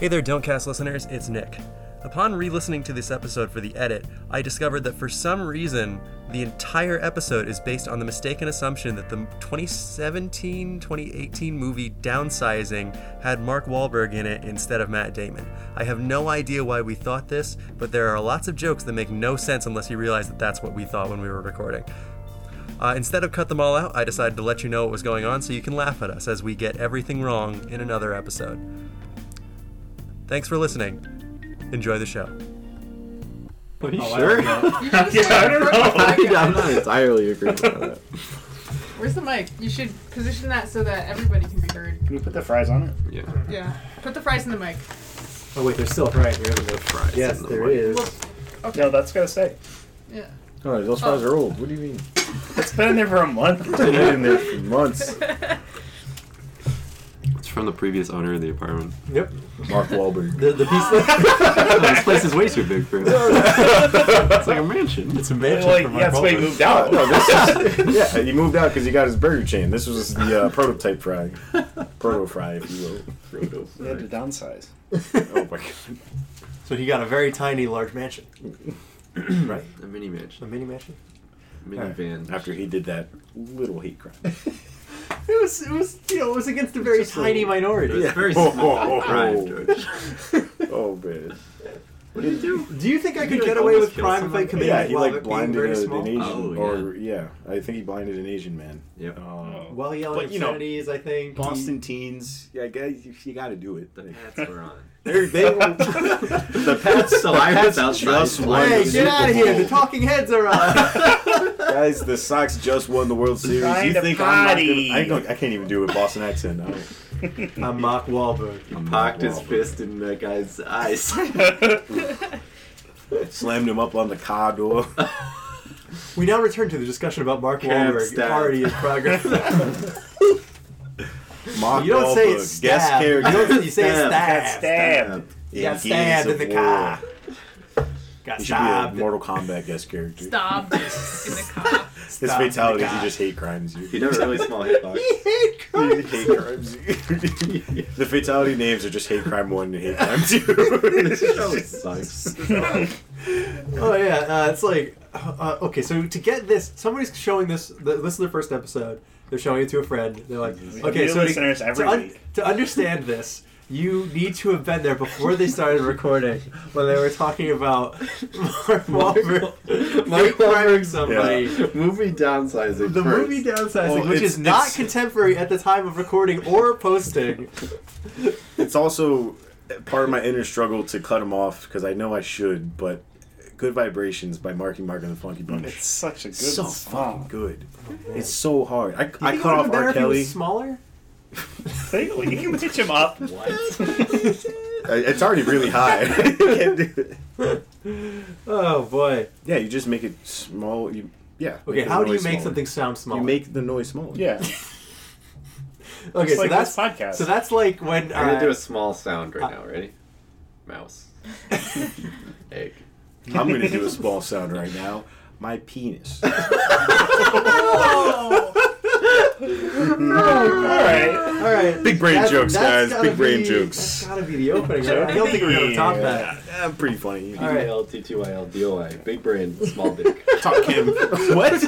Hey there, Don't Cast listeners, it's Nick. Upon re listening to this episode for the edit, I discovered that for some reason, the entire episode is based on the mistaken assumption that the 2017 2018 movie Downsizing had Mark Wahlberg in it instead of Matt Damon. I have no idea why we thought this, but there are lots of jokes that make no sense unless you realize that that's what we thought when we were recording. Uh, instead of cut them all out, I decided to let you know what was going on so you can laugh at us as we get everything wrong in another episode. Thanks for listening. Enjoy the show. Are you Oh, sure? I I, don't know. Yeah, I don't know. am not entirely agreeing with that. Where's the mic? You should position that so that everybody can be heard. Can you put the fries on it? Yeah. Yeah. Put the fries in the mic. Oh wait, there's still right here. No fries. Yes, in the there morning. is. Well, okay. No, that's gotta stay. Yeah. Oh, those fries are old. What do you mean? It's been in there for a month. It's been in there for months. It's from the previous owner of the apartment. Yep. Mark Wahlberg. The the piece. This place is way too big for him. it's like a mansion. it's a mansion Well, for yeah, that's why he moved out. No, this is yeah. He moved out because he got his burger chain. This was the uh, prototype fry, proto fry, if you will. He had to downsize. Oh my god. So he got a very tiny, large mansion. right. A mini mansion. A mini mansion. mini mansion. Minivan. After he did that little hate crime. It was. It was. You know, it was against a very Just a tiny minority. It's very Oh, small oh, oh, crime, oh. George. Oh man. What did you do? Do you think I could you, get away with kill crime if I committed Yeah, it he like being blinded a, an Asian, Oh, or yeah, I think he blinded an Asian man. Yep. Um, While yelling But, you know, obscenities, I think. Boston teens, yeah, I guess you, got to do it. The Like, hats were on. they're- they the Pats, So the I Pats was outside. just Hey, won Hey, the get Super out of here! Bowl. The talking heads are on. Guys, the Sox just won the World Series. Trying you to think I'm not potty. gonna? I, don't, I can't even do a Boston accent. I don't- I'm Mark Wahlberg. I'm Pocked Mark his Wahlberg. fist in that guy's eyes. Slammed him up on the car door. We now return to the discussion about Mark Can't Wahlberg. stab. Already in progress. Mark you don't say Wahlberg, it's guest stabbed. You, don't, you say Stab. stabbed. Stabbed. You got in stabbed in Gears the of car. Got He should be a. Mortal Kombat guest character. Stop in the car. His Stabbed in the fatality is car. he just hate crimes. He does a really small hitbox. he hate crimes. He hate crimes. the fatality names are just hate crime one and hate crime two. this show sucks. Oh yeah, uh, it's like uh, uh, okay. So to get this, somebody's showing this. This is their first episode. They're showing it to a friend. They're like, mm-hmm. okay, New so to, every to, un- week. to understand this, you need to have been there before they started recording when they were talking about Mark Wahlberg, Mark Wahlberg somebody. Movie downsizing. The first. movie downsizing, Well, which is not contemporary at the time of recording or posting. it's also part of my inner struggle to cut him off because I know I should, but Good Vibrations by Marky Mark and the Funky Bunch. It's such a good so song. fucking good. It's so hard. I, I cut off would've been better R. if he Kelly. smaller. Think- You can pitch him up. I- It's already really high. Can't do it. Oh boy. Yeah, you just make it small. You yeah. Okay, how do you make smaller. something sound small? You make the noise smaller. Yeah. okay, It's so like that's this podcast. so that's like when I'm gonna uh, do a small sound right now. Ready? Mouse. Egg. I'm gonna do a small sound right now. My penis. All right. All right, Big brain That's- jokes, that's guys. gotta Big brain be- jokes. That's gotta be the opening. Right? I don't think we're gonna top that. I'm pretty funny. All right. L T T Y L D O I. Big brain, small dick. Talk Kim. what?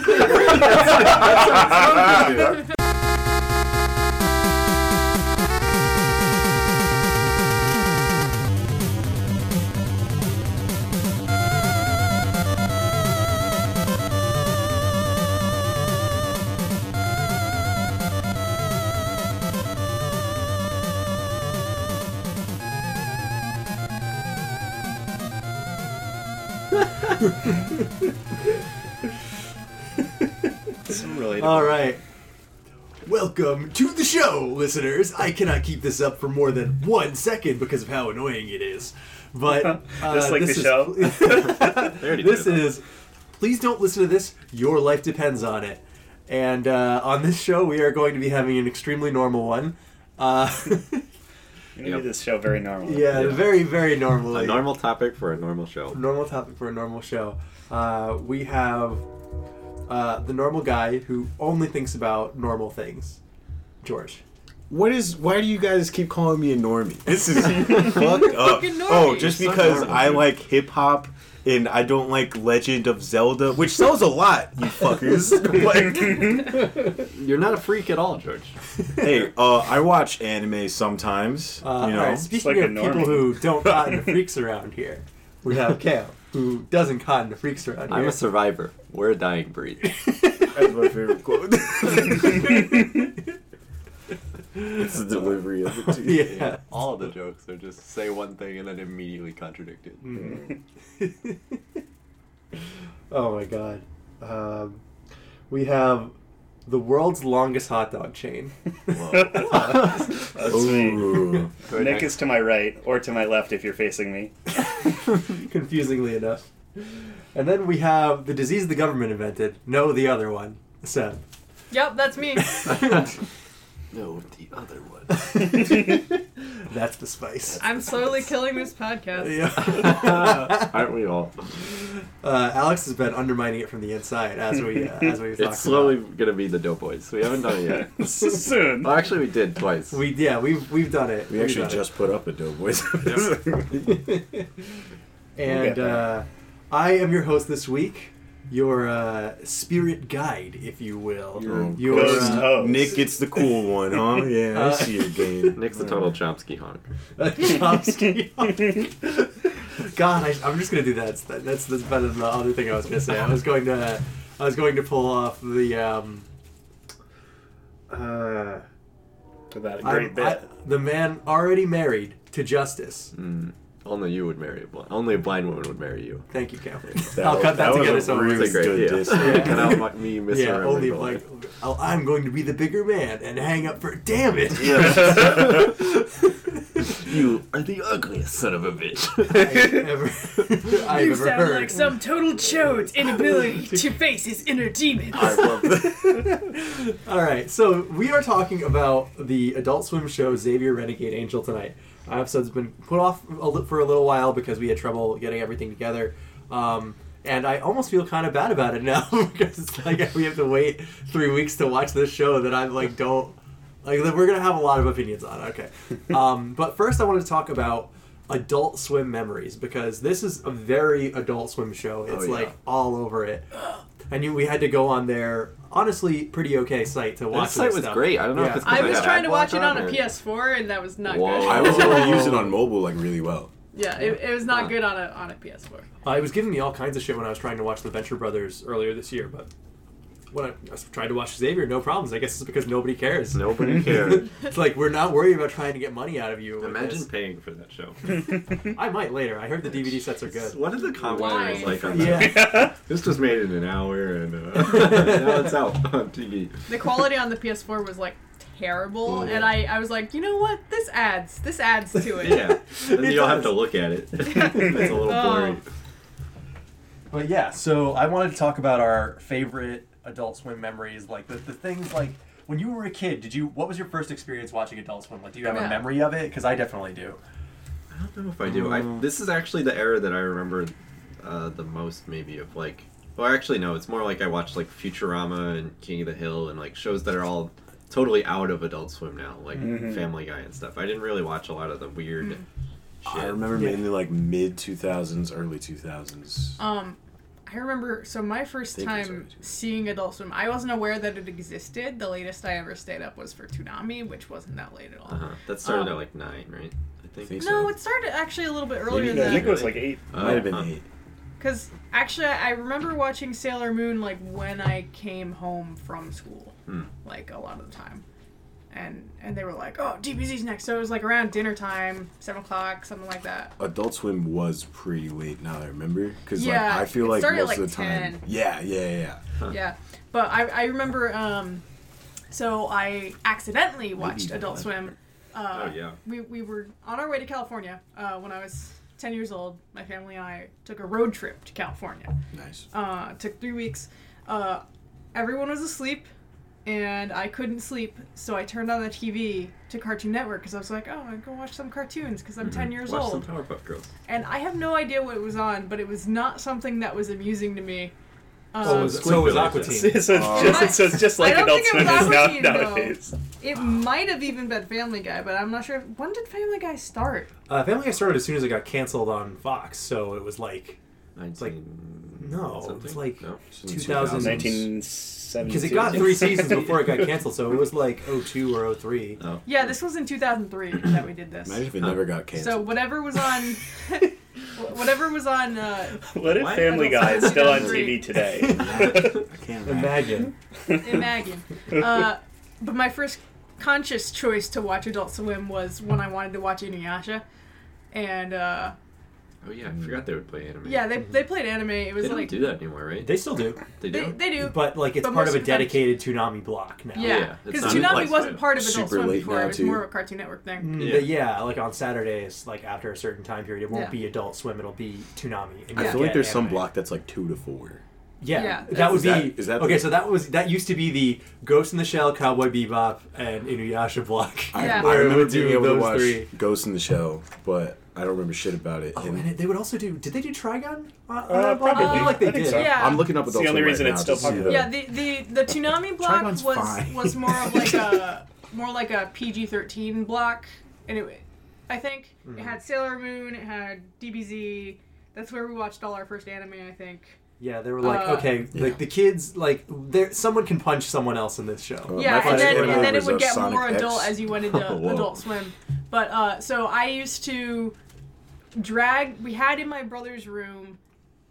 Really. All right. Welcome to the show, listeners. I cannot keep this up for more than one second because of how annoying it is. But uh, Just like this the is, show. this did that. is. Please don't listen to this. Your life depends on it. And uh, on this show, we are going to be having an extremely normal one. Uh, You're gonna do this show very normal. yeah, Yeah. very, very normally. A normal topic for a normal show. normal topic for a normal show. Uh, we have uh, the normal guy who only thinks about normal things, George. What is? Why do you guys keep calling me a normie? This is fucked up. normie. Oh, just You're because normal, I dude. like hip hop and I don't like Legend of Zelda, which sells a lot, you fuckers. like, You're not a freak at all, George. hey, uh, I watch anime sometimes. Uh, you know, all right, speaking like of people who don't cotton to freaks around here, we have Kale, who doesn't cotton to freaks around here. I'm a survivor. We're a dying breed. that's my favorite quote. It's the delivery of it too. yeah. All the jokes are just say one thing and then immediately contradict it. Oh my god. Um, we have the world's longest hot dog chain. That's me. Ooh. Nick next. is to my right or to my left if you're facing me. confusingly enough. And then we have the disease the government invented. No, the other one. Seth. Yep, that's me. No, the other one. That's the spice. I'm slowly killing this podcast. Yeah. Aren't we all? uh, Alex has been undermining it from the inside as we uh, as we talked It's slowly gonna be the Dope Boys. We haven't done it yet. Soon. well, actually, we did twice. We yeah we've we've done it. We We've actually done just put up a Doughboys. it. and uh, I am your host this week. Your uh, spirit guide, if you will. Your Your, ghost uh, host. Nick gets the cool one, huh? Yeah, I Uh, see your game. Nick's the total Chomsky honk. Chomsky. honk. God, I, I'm just gonna do that. instead. That's that's better than the other thing I was gonna say. I was going to, I was going to pull off the um. Uh, That I'm- great bit. I- the man already married to justice. Mm. Only you would marry a blind. Only a blind woman would marry you. Thank you, Cam. That I'll was- cut that, that was together a really a great good idea. diss. Yeah. Cut out my- me Yeah, misremembering only all like that. oh, I'm going to be the bigger man and hang up for. Damn it! You are the ugliest son of a bitch. I've ever, I've You sound heard. like some total chode's inability to face his inner demons. I love that. All right, so we are talking about the Adult Swim show Xavier Renegade Angel tonight. Our episode's been put off a for a little while because we had trouble getting everything together. Um, and I almost feel kind of bad about it now because it's like we have to wait three weeks to watch this show that I like don't like that we're gonna have a lot of opinions on. Okay, um, but first I want to talk about Adult Swim memories because this is a very Adult Swim show. It's Oh, yeah. like all over it. And you, we had to go on their honestly pretty okay site to watch. That site this was stuff. great. I don't know Yeah. if it's 'cause I was trying to watch it block on a PS4 and that was not Whoa. good. I was able to use it on mobile like really well. Yeah, it, it was not Huh. good on a on a PS4. Uh, it was giving me all kinds of shit when I was trying to watch the Venture Brothers earlier this year, but when I, I tried to watch Xavier, no problems. I guess it's because nobody cares. Nobody cares. It's like we're not worried about trying to get money out of you. with Imagine this. paying for that show. I might later. I heard the DVD sets are good. What are the commentaries Why? like on that? Yeah. This was made in an hour and uh, now it's out on TV. The quality on the PS4 was like terrible, Mm. and I, I was like, you know what? This adds this adds to it. Yeah, then It you don't have to look at it. it's a little Oh. blurry. But yeah, so I wanted to talk about our favorite Adult Swim memories, like the, the things like when you were a kid. Did you? What was your first experience watching Adult Swim? Like, do you have a memory of it? Because I definitely do. I don't know if I do. I, this is actually the era that I remember uh, the most, maybe of like. Well, actually, no. It's more like I watched like Futurama and King of the Hill and like shows that are all totally out of Adult Swim now, like Mhm. Family Guy and stuff. I didn't really watch a lot of the weird. Shit. I remember Yeah. mainly like mid 2000s, early 2000s. Um, I remember. So my first Think time already seeing Adult Swim, I wasn't aware that it existed. The latest I ever stayed up was for Toonami, which wasn't that late at all. Uh-huh. That started Um, at like nine, right? I think. think No, so. it started actually a little bit earlier Maybe- I think it was like eight. Oh, Might have been huh. eight. Because actually, I remember watching Sailor Moon like when I came home from school, Hmm. like a lot of the time, and and they were like, "Oh, DBZ's next," so it was like around dinner time, seven o'clock, something like that. Adult Swim was pretty late now I remember. Because like, I feel like most at, of like, the time. Yeah, yeah, yeah. Huh. Yeah, but I I remember um, so I accidentally watched even Adult. Swim. Uh, Oh yeah. we, we were on our way to California uh, when I was 10 years old. My family and I took a road trip to California. Nice. Uh, took three weeks. Uh, everyone was asleep, and I couldn't sleep, so I turned on the TV to Cartoon Network because I was like, oh, I'm gonna watch some cartoons because I'm 10 years Watch old. some Powerpuff Girls. And I have no idea what it was on, but it was not something that was amusing to me. So Um, was, so was Aqua. Teen. so, it's just, so it's just like don't Adult think it Swim was is now, Aqua Teen, though. nowadays. it might have even been Family Guy, but I'm not sure. When did Family Guy start? Uh, Family Guy started as soon as it got canceled on Fox, so it was like 19 no, it something? was like no. 2000 1972. because it got three seasons before it got canceled, so it was like 02 or 03. No. Yeah, this was in 2003 that we did this. Imagine if it never got canceled. So whatever was on, whatever was on. Uh, What if Why? Family Guy is still on. TV today? I can't Imagine. Imagine. Uh, but my first conscious choice to watch Adult Swim was when I wanted to watch Inuyasha, and uh, Oh yeah, I forgot they would play anime. yeah, they, they played anime. It was they don't like do that anymore, right? They still do, They they, do. they do. but like it's But part of a of the dedicated Toonami block now. Yeah, Yeah, because not Toonami like wasn't part of Adult super Swim late before. now, It was too. more of a Cartoon Network thing. Mm, Yeah. but yeah, like on Saturdays, like after a certain time period, it won't Yeah. be Adult Swim. It'll be Toonami. and I feel like get there's some block that's like two to four. Yeah, Yeah, that would is be that- is that okay. the- So that was that used to be the Ghost in the Shell, Cowboy Bebop, and Inuyasha block. I, Yeah. I remember would do being able to watch three. Ghost in the Shell, but I don't remember shit about it. Oh, And and they would also do. Did they do Trigun? On, on Uh, that block? I probably. feel like they I think did. so. Yeah. I'm looking up It's the only reason right it's still popular. the- Yeah, the the the Toonami block Trigun's was fine. was more of like a more like a PG thirteen block, Anyway, I think Hmm. it had Sailor Moon, it had DBZ. That's where we watched all our first anime, I think. Yeah, they were like, Uh, okay, Yeah. like the kids, like there, someone can punch someone else in this show. Oh, yeah, and then and then it would uh, get Sonic more X. adult as you went into Adult Swim. But uh, so I used to drag. We had in my brother's room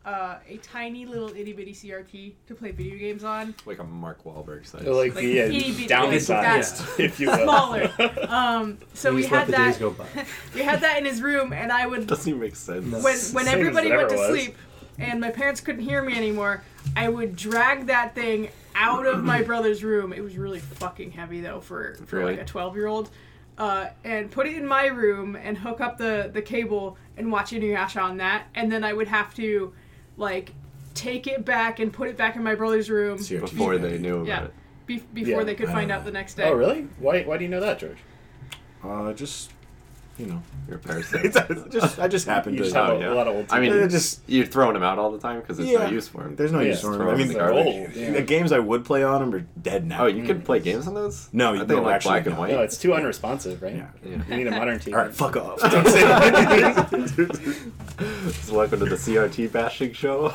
uh, a tiny little itty bitty CRT to play video games on. like a Mark Wahlberg size. like Like the itty bitty, downsized, like if you will. Smaller. Um, so You we had that. we had that in his room, and I would doesn't even make sense. When when Same everybody went to was. sleep and my parents couldn't hear me anymore, I would drag that thing out of my brother's room. It was really fucking heavy though for for Really? like a 12-year-old. Uh, and put it in my room and hook up the the cable and watch Inuyasha on that, and then I would have to like take it back and put it back in my brother's room CRT. Before they knew about Yeah. it. be- before Yeah, they could find out the next day. Oh, really? Why? Why do you know that, George? Uh, just you know, Your parasite. just I just happened You to. just have Oh, a, yeah. lot of old. I mean, TV. Just- you're throwing them out all the time because there's no use for them. There's no Yeah, use for them. throw I mean, them the, in the garbage. the Yeah. games I would play on them are dead now. Oh, you can mm. play games on those? No, I you- think no, like actually, black and no. white. no, it's too unresponsive, right? Yeah. Yeah. You need a modern TV. All right, fuck off. Don't say that. So welcome to the CRT bashing show.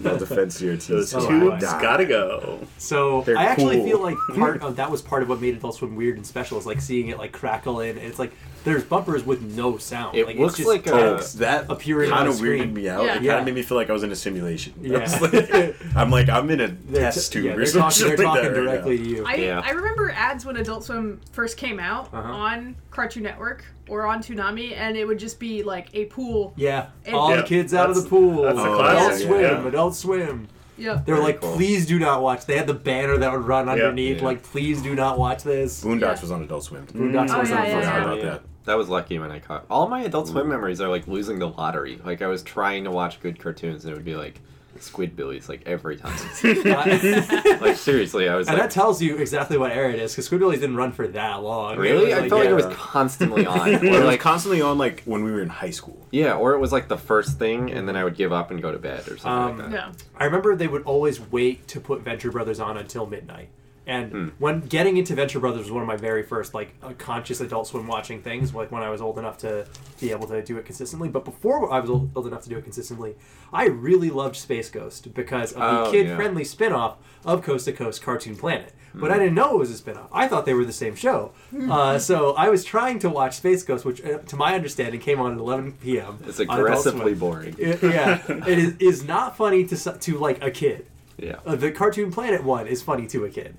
no defense here, too. Those Oh, tubes wow. gotta go. So They're I actually cool. feel like part of that was part of what made Adult Swim weird and special is like seeing it like crackle in, and it's like there's bumpers with no sound. It like, looks it's just like a- text that appearing kind on of screen. weirded me out. Yeah. It kind Yeah. of made me feel like I was in a simulation. I Yeah. was like- I'm like I'm in a They're test t- tube yeah, or they're talking, they're talking that right directly now. to you. I, Yeah. I remember ads when Adult Swim first came out Uh-huh. on Cartoon Network or on Toonami, and it would just be like a pool. yeah, And- all Yeah, the kids out of the pool. that's a Adult classic, Swim, yeah. Adult Swim. Yep. They were Very like, cool. please do not watch. They had the banner that would run underneath, Yeah. like, please do not watch this. Boondocks Yeah. was on Adult Swim. Boondocks Oh, was yeah, on yeah, Fox. yeah. Forgot about Yeah. that. That was lucky when I caught. All my Adult Swim memories are like losing the lottery. Like I was trying to watch good cartoons and it would be like Squidbillies like every time. Like seriously, I was and like, that tells you exactly what era it is, because Squidbillies didn't run for that long. really? It I was felt like it was constantly on. It or was like constantly on like when we were in high school. yeah, or it was like the first thing and then I would give up and go to bed or something Um, like that. Yeah. I remember they would always wait to put Venture Brothers on until midnight. And Hmm. when getting into Venture Brothers was one of my very first like uh, conscious Adult Swim watching things, like when I was old enough to be able to do it consistently. But before I was old old enough to do it consistently, I really loved Space Ghost because of the Oh, kid-friendly spin-off of Coast to Coast Cartoon Planet. But Hmm. I didn't know it was a spin-off. I thought they were the same show. uh, so I was trying to watch Space Ghost, which, uh, to my understanding, came on at 11 p.m. It's on aggressively boring. It- yeah, it is, is not funny to to like a kid. Yeah. Uh, the Cartoon Planet one is funny to a kid,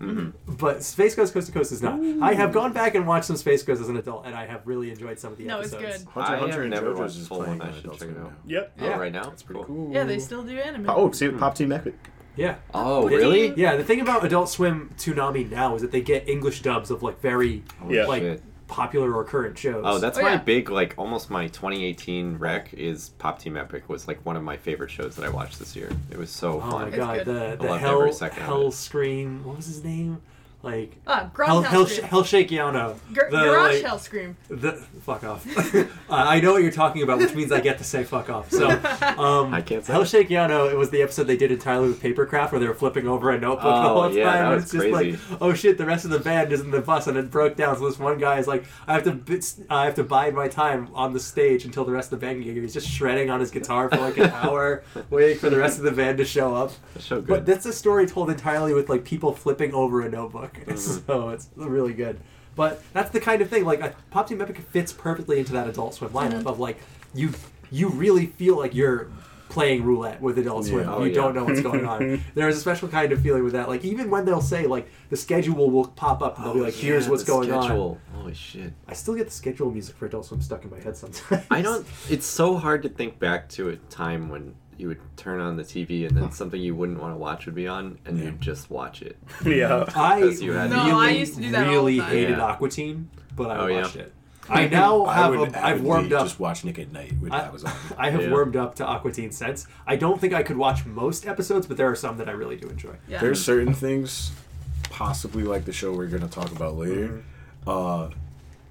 but Space Ghost Coast to Coast is not. I have gone back and watched some Space Ghost as an adult, and I have really enjoyed some of the No, it's episodes. good. Hunter, I Hunter have and never watched is full one. I on should Adult check it out. now. Yep. Oh, Yeah. right now? it's pretty cool. Yeah, they still do anime. Oh, see, Pop Team Epic. Yeah. Oh, Did really? Yeah, the thing about Adult Swim Toonami now is that they get English dubs of like very Yeah. like Shit. Popular or current shows. Oh, that's Oh, my yeah. big like almost my 2018 rec is Pop Team Epic was like one of my favorite shows that I watched this year. It was so oh fun. my god, the the hell every hell it. screen. What was his name? Like Ah, Hell, Gromhell Hell, Scream. Hellshake Yano. Gar- the, Garage like- Hell Scream. The fuck off. uh, I know what you're talking about, which means I get to say fuck off. So, um, I can't say Hell it. Shake Yano. It was the episode they did entirely with papercraft, where they were flipping over a notebook the Oh, whole time. yeah, that and was it's just crazy. like, oh shit, the rest of the band is in the bus, and it broke down. So this one guy is like, I have to, bit- I have to bide my time on the stage until the rest of the band can here. He's just shredding on his guitar for like an hour, waiting for the rest of the band to show up. That's so good. But that's a story told entirely with like people flipping over a notebook, Mm-hmm. so it's really good. But that's the kind of thing like Pop Team Epic fits perfectly into that Adult Swim lineup Mm-hmm. of like you you really feel like you're playing roulette with Adult Swim. Yeah. Oh, you yeah. don't know what's going on. There's a special kind of feeling with that. Like even when they'll say like the schedule will pop up and they'll be like, "Here's Oh, Yeah, what's the going on." Holy shit. I still get the schedule music for Adult Swim stuck in my head sometimes. I don't. It's so hard to think back to a time when you would turn on the TV and then something you wouldn't want to watch would be on, and Yeah. you'd just watch it. yeah. I you had- No, really, I used to do that all the really time. hated Yeah. Aqua Teen, but I Oh, yeah. watched it. I now I have would a, I've warmed up. Just watch Nick at Nite when I, that was on. I have Yeah. warmed up to Aqua Teen since. I don't think I could watch most episodes, but there are some that I really do enjoy. Yeah. There's certain things, possibly like the show we're gonna talk about later, uh,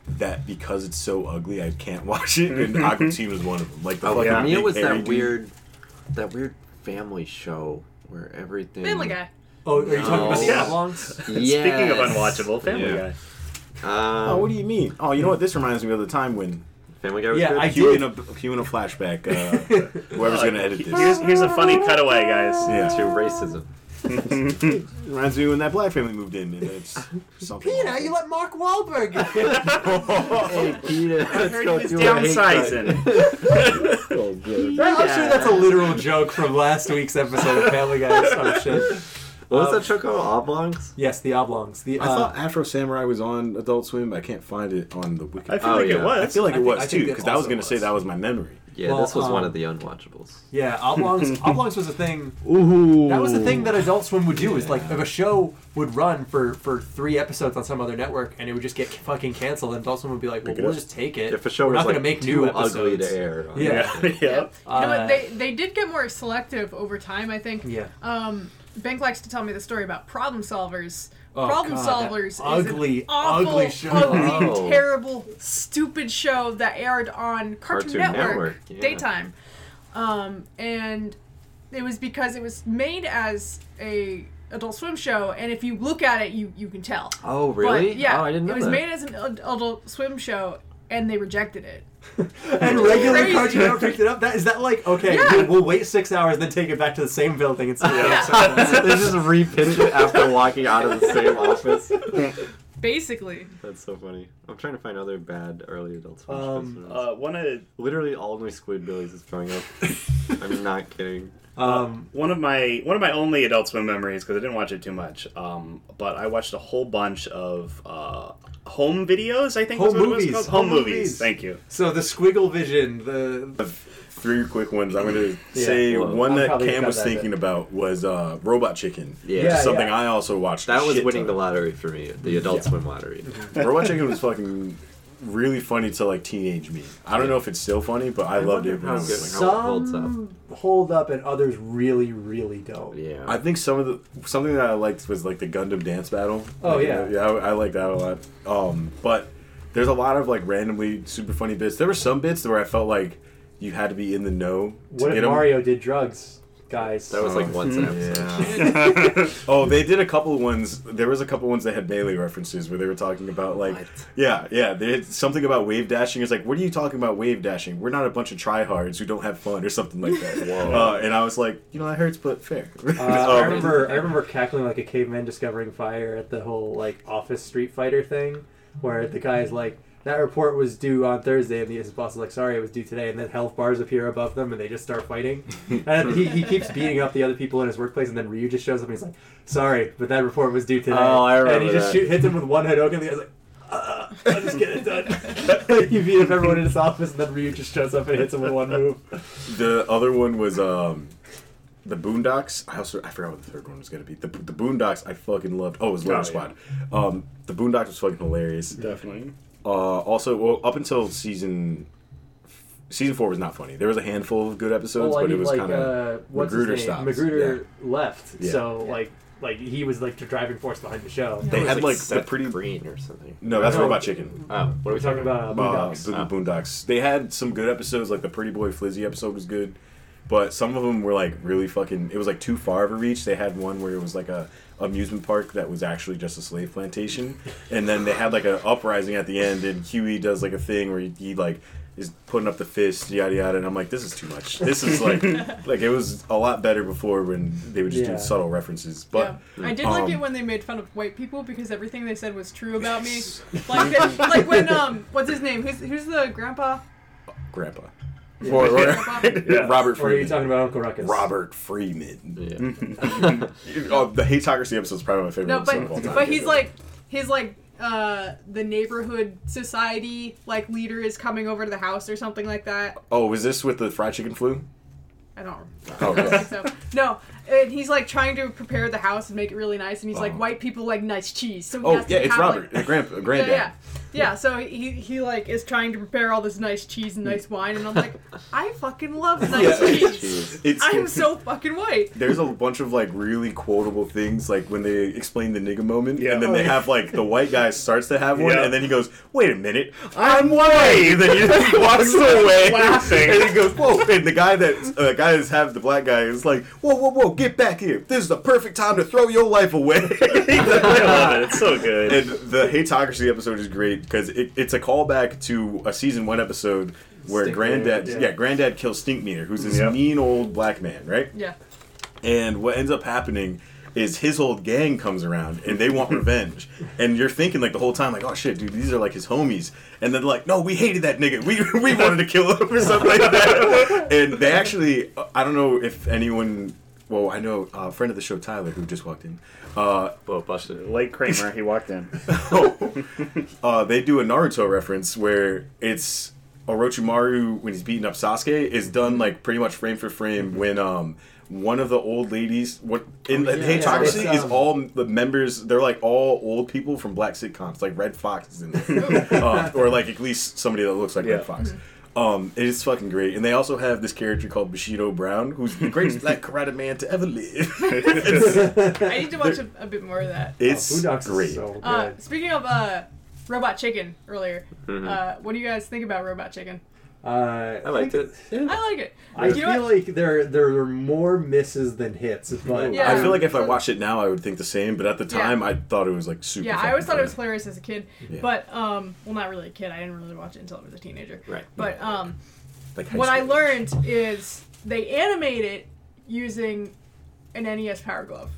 that because it's so ugly, I can't watch it. And Aqua Teen was one of them. Like the Oh, fucking for me, it was hairy that dude. weird, that weird family show where everything. Family Guy. Oh, are you talking about the No. Oblongs? Speaking of Yes. unwatchable, Family Yeah. Guy. Um, Oh, what do you mean? Oh, you know what? This reminds me of the time when Family Guy was Yeah, good. I cue did. in a cue in a flashback. Uh, whoever's gonna edit this. Here's, here's a funny cutaway, guys. Yeah. to racism. Reminds me when that black family moved in, and it's something. Peter, you let Mark Wahlberg. Hey, Peter, I let's heard go he was do a hate cut. downsizing. Oh, good. I'm sure that's a literal joke from last week's episode of Family Guy. Shit. What was Um, that show called? Oblongs? Yes, the Oblongs. The I uh, thought Afro Samurai was on Adult Swim. but I can't find it on the wiki. I feel Oh, like yeah. it was. I feel like I it think- I was think too, it because I was also gonna say was. that was my memory. Yeah, Well, this was one um, of the unwatchables. yeah, Oblongs. Oblongs was a thing. Ooh, That was the thing that Adult Swim would do. Is like if a show would run for for three episodes on some other network and it would just get fucking canceled, and Adult Swim would be like, "Well, we'll just take it. If a show We're was not like gonna make too new ugly to air. on Yeah. yeah. that. yeah. you know Uh, what? They they did get more selective over time. I think. Yeah. Um, Bank likes to tell me the story about Problem Solverz. Oh, Problem God, that Solvers ugly, is an awful, ugly show. ugly, Oh. terrible, stupid show that aired on Cartoon, Cartoon Network, Network, yeah. daytime. Um, and it was because it was made as a Adult Swim show, and if you look at it, you you can tell. Oh, really? But, yeah, Oh, I didn't know it was that. made as an Adult Swim show, and they rejected it. and regular Crazy. Cartoon picked it up. That is that like okay? Yeah. We'll, we'll wait six hours, then take it back to the same building and see. Yeah. they just repitch it after walking out of the same office. Basically, That's so funny. I'm trying to find other bad early adult swim Um. Uh, one of Literally all of my Squidbillies is throwing up. I'm not kidding. Um, one of my one of my only Adult Swim memories because I didn't watch it too much. Um, but I watched a whole bunch of uh, home videos. I think was Home what movies. It was called. Home, Home movies. movies. Thank you. so the Squiggle Vision, the Three quick ones. I'm gonna Yeah. say Whoa. one I'll that Cam was that thinking bit. about was uh, Robot Chicken. Yeah. which Yeah, is something yeah. I also watched. That was winning ton. the lottery for me. The Adult Yeah. Swim lottery. Robot Chicken was fucking really funny to like teenage me. I don't know if it's still funny, but I, I loved it. When how I was like, holds some hold up and others really, really don't. Yeah. I think some of the something that I liked was like the Gundam dance battle. Oh, Like, yeah. yeah, I, I like that a lot. Um, but there's a lot of like randomly super funny bits. There were some bits where I felt like you had to be in the know to What get if 'em. Mario did drugs, guys? that was like Oh, once an episode. Oh, they did a couple of ones. There was a couple ones that had Melee references where they were talking about like, What? yeah, yeah. They had something about wave dashing. It's like, what are you talking about wave dashing? We're not a bunch of tryhards who don't have fun or something like that. Whoa. Uh, and I was like, you know, that hurts, but fair. Uh, I Um, remember, I remember cackling like a caveman discovering fire at the whole like Office Street Fighter thing, where the guy's like, "That report was due on Thursday," and the his boss is like, "Sorry, it was due today," and then health bars appear above them, and they just start fighting. and he, he keeps beating up the other people in his workplace, and then Ryu just shows up, and he's like, "Sorry, but that report was due today." Oh, I remember And he just that. shoot, hits him with one Hadoken, and the guy's like. Uh, I'll just get it done. you beat up everyone in his office, and then Ryu just shows up and hits him with one move. the other one was um, the Boondocks. I also I forgot what the third one was gonna be. The the Boondocks I fucking loved. Oh, it was Loiter Oh, yeah. Squad. Um, the Boondocks was fucking hilarious. Definitely. Uh, also, well, up until season season four was not funny. There was a handful of good episodes, Well, but mean, it was like, kind of uh, what's McGruder his name? stops, McGruder left, Yeah. so Yeah. like like he was like the driving force behind the show. They had like, the pretty. green or something. No, that's No. Robot Chicken. Oh, what are we talking about? Uh, Uh, Boondocks. Oh. Boondocks. They had some good episodes, like the Pretty Boy Flizzy episode was good, but some of them were like really fucking. It was like too far of a reach. They had one where it was like a amusement park that was actually just a slave plantation, and then they had like an uprising at the end, and Huey does like a thing where he, he like is putting up the fist, yada yada, and I'm like, this is too much. This is like, like it was a lot better before when they would just Yeah. do subtle references, but. yeah. I did like um, it when they made fun of white people because everything they said was true about me. Like, the, like when um, what's his name? Who's who's the grandpa? Grandpa. Yeah. Or, or- Yeah. Robert Or are you talking about Uncle Ruckus? Robert Freeman. Yeah. oh, the Hateocracy episode is probably my favorite No, episode of all but time. but he's like he's like uh the neighborhood society like leader is coming over to the house or something like that. Oh, was this with the fried chicken flu? I don't. Oh, I so. No, and he's like trying to prepare the house and make it really nice, and he's like, Oh. white people like nice cheese, so he Oh, has to yeah, it's have, Robert, Like, the grand, yeah, granddad. yeah, yeah. So he he like is trying to prepare all this nice cheese and nice wine, and I'm like, I fucking love nice Yeah. cheese. It's, I am so fucking white. There's a bunch of like really quotable things, like when they explain the nigga moment, Yeah. and then Oh, they yeah. have like the white guy starts to have one, Yeah. and then he goes, "Wait a minute, I'm white." And then he, he walks away, Laughing. and he goes, "Whoa!" And the guy that uh, guy that's have the black guy is like, "Whoa, whoa, whoa! Get back here! This is the perfect time to throw your life away." I love it. It's so good. And the Hateocracy episode is great because it, it's a callback to a season one episode where Stink Granddad, yeah. yeah. Granddad kills Stinkmeaner, who's this Yep. mean old black man, right? Yeah. And what ends up happening is his old gang comes around and they want revenge. And you're thinking like the whole time, like, oh shit, dude, these are like his homies. And then they're like, no, we hated that nigga. We, we wanted to kill him or something like that. And they actually, I don't know if anyone, well, I know a friend of the show, Tyler, who just walked in. Uh, Well, busted. Late Kramer, he walked in. uh, they do a Naruto reference where it's Orochimaru when he's beating up Sasuke is done like pretty much frame for frame when um one of the old ladies what in Oh, the yeah, Hateocracy yeah, is um, all the members they're like all old people from black sitcoms like Redd Foxx is in there uh, or like at least somebody that looks like Yeah. Redd Foxx. Um, it's fucking great, and they also have this character called Bushido Brown, who's the greatest black karate man to ever live. I need to watch a, a bit more of that. it's Oh, great. so good. Uh, speaking of uh, Robot Chicken earlier, Mhm. uh, what do you guys think about Robot Chicken? Uh, I liked it. I like it. I You feel like there there are more misses than hits, but Yeah. I feel like if I watched it now, I would think the same. But at the Yeah. time, I thought it was like super. Yeah, I always thought it was hilarious as a kid, Yeah. but um, well, not really a kid. I didn't really watch it until I was a teenager. Right. But um, Like high what I learned is they animate it using an NES Power Glove.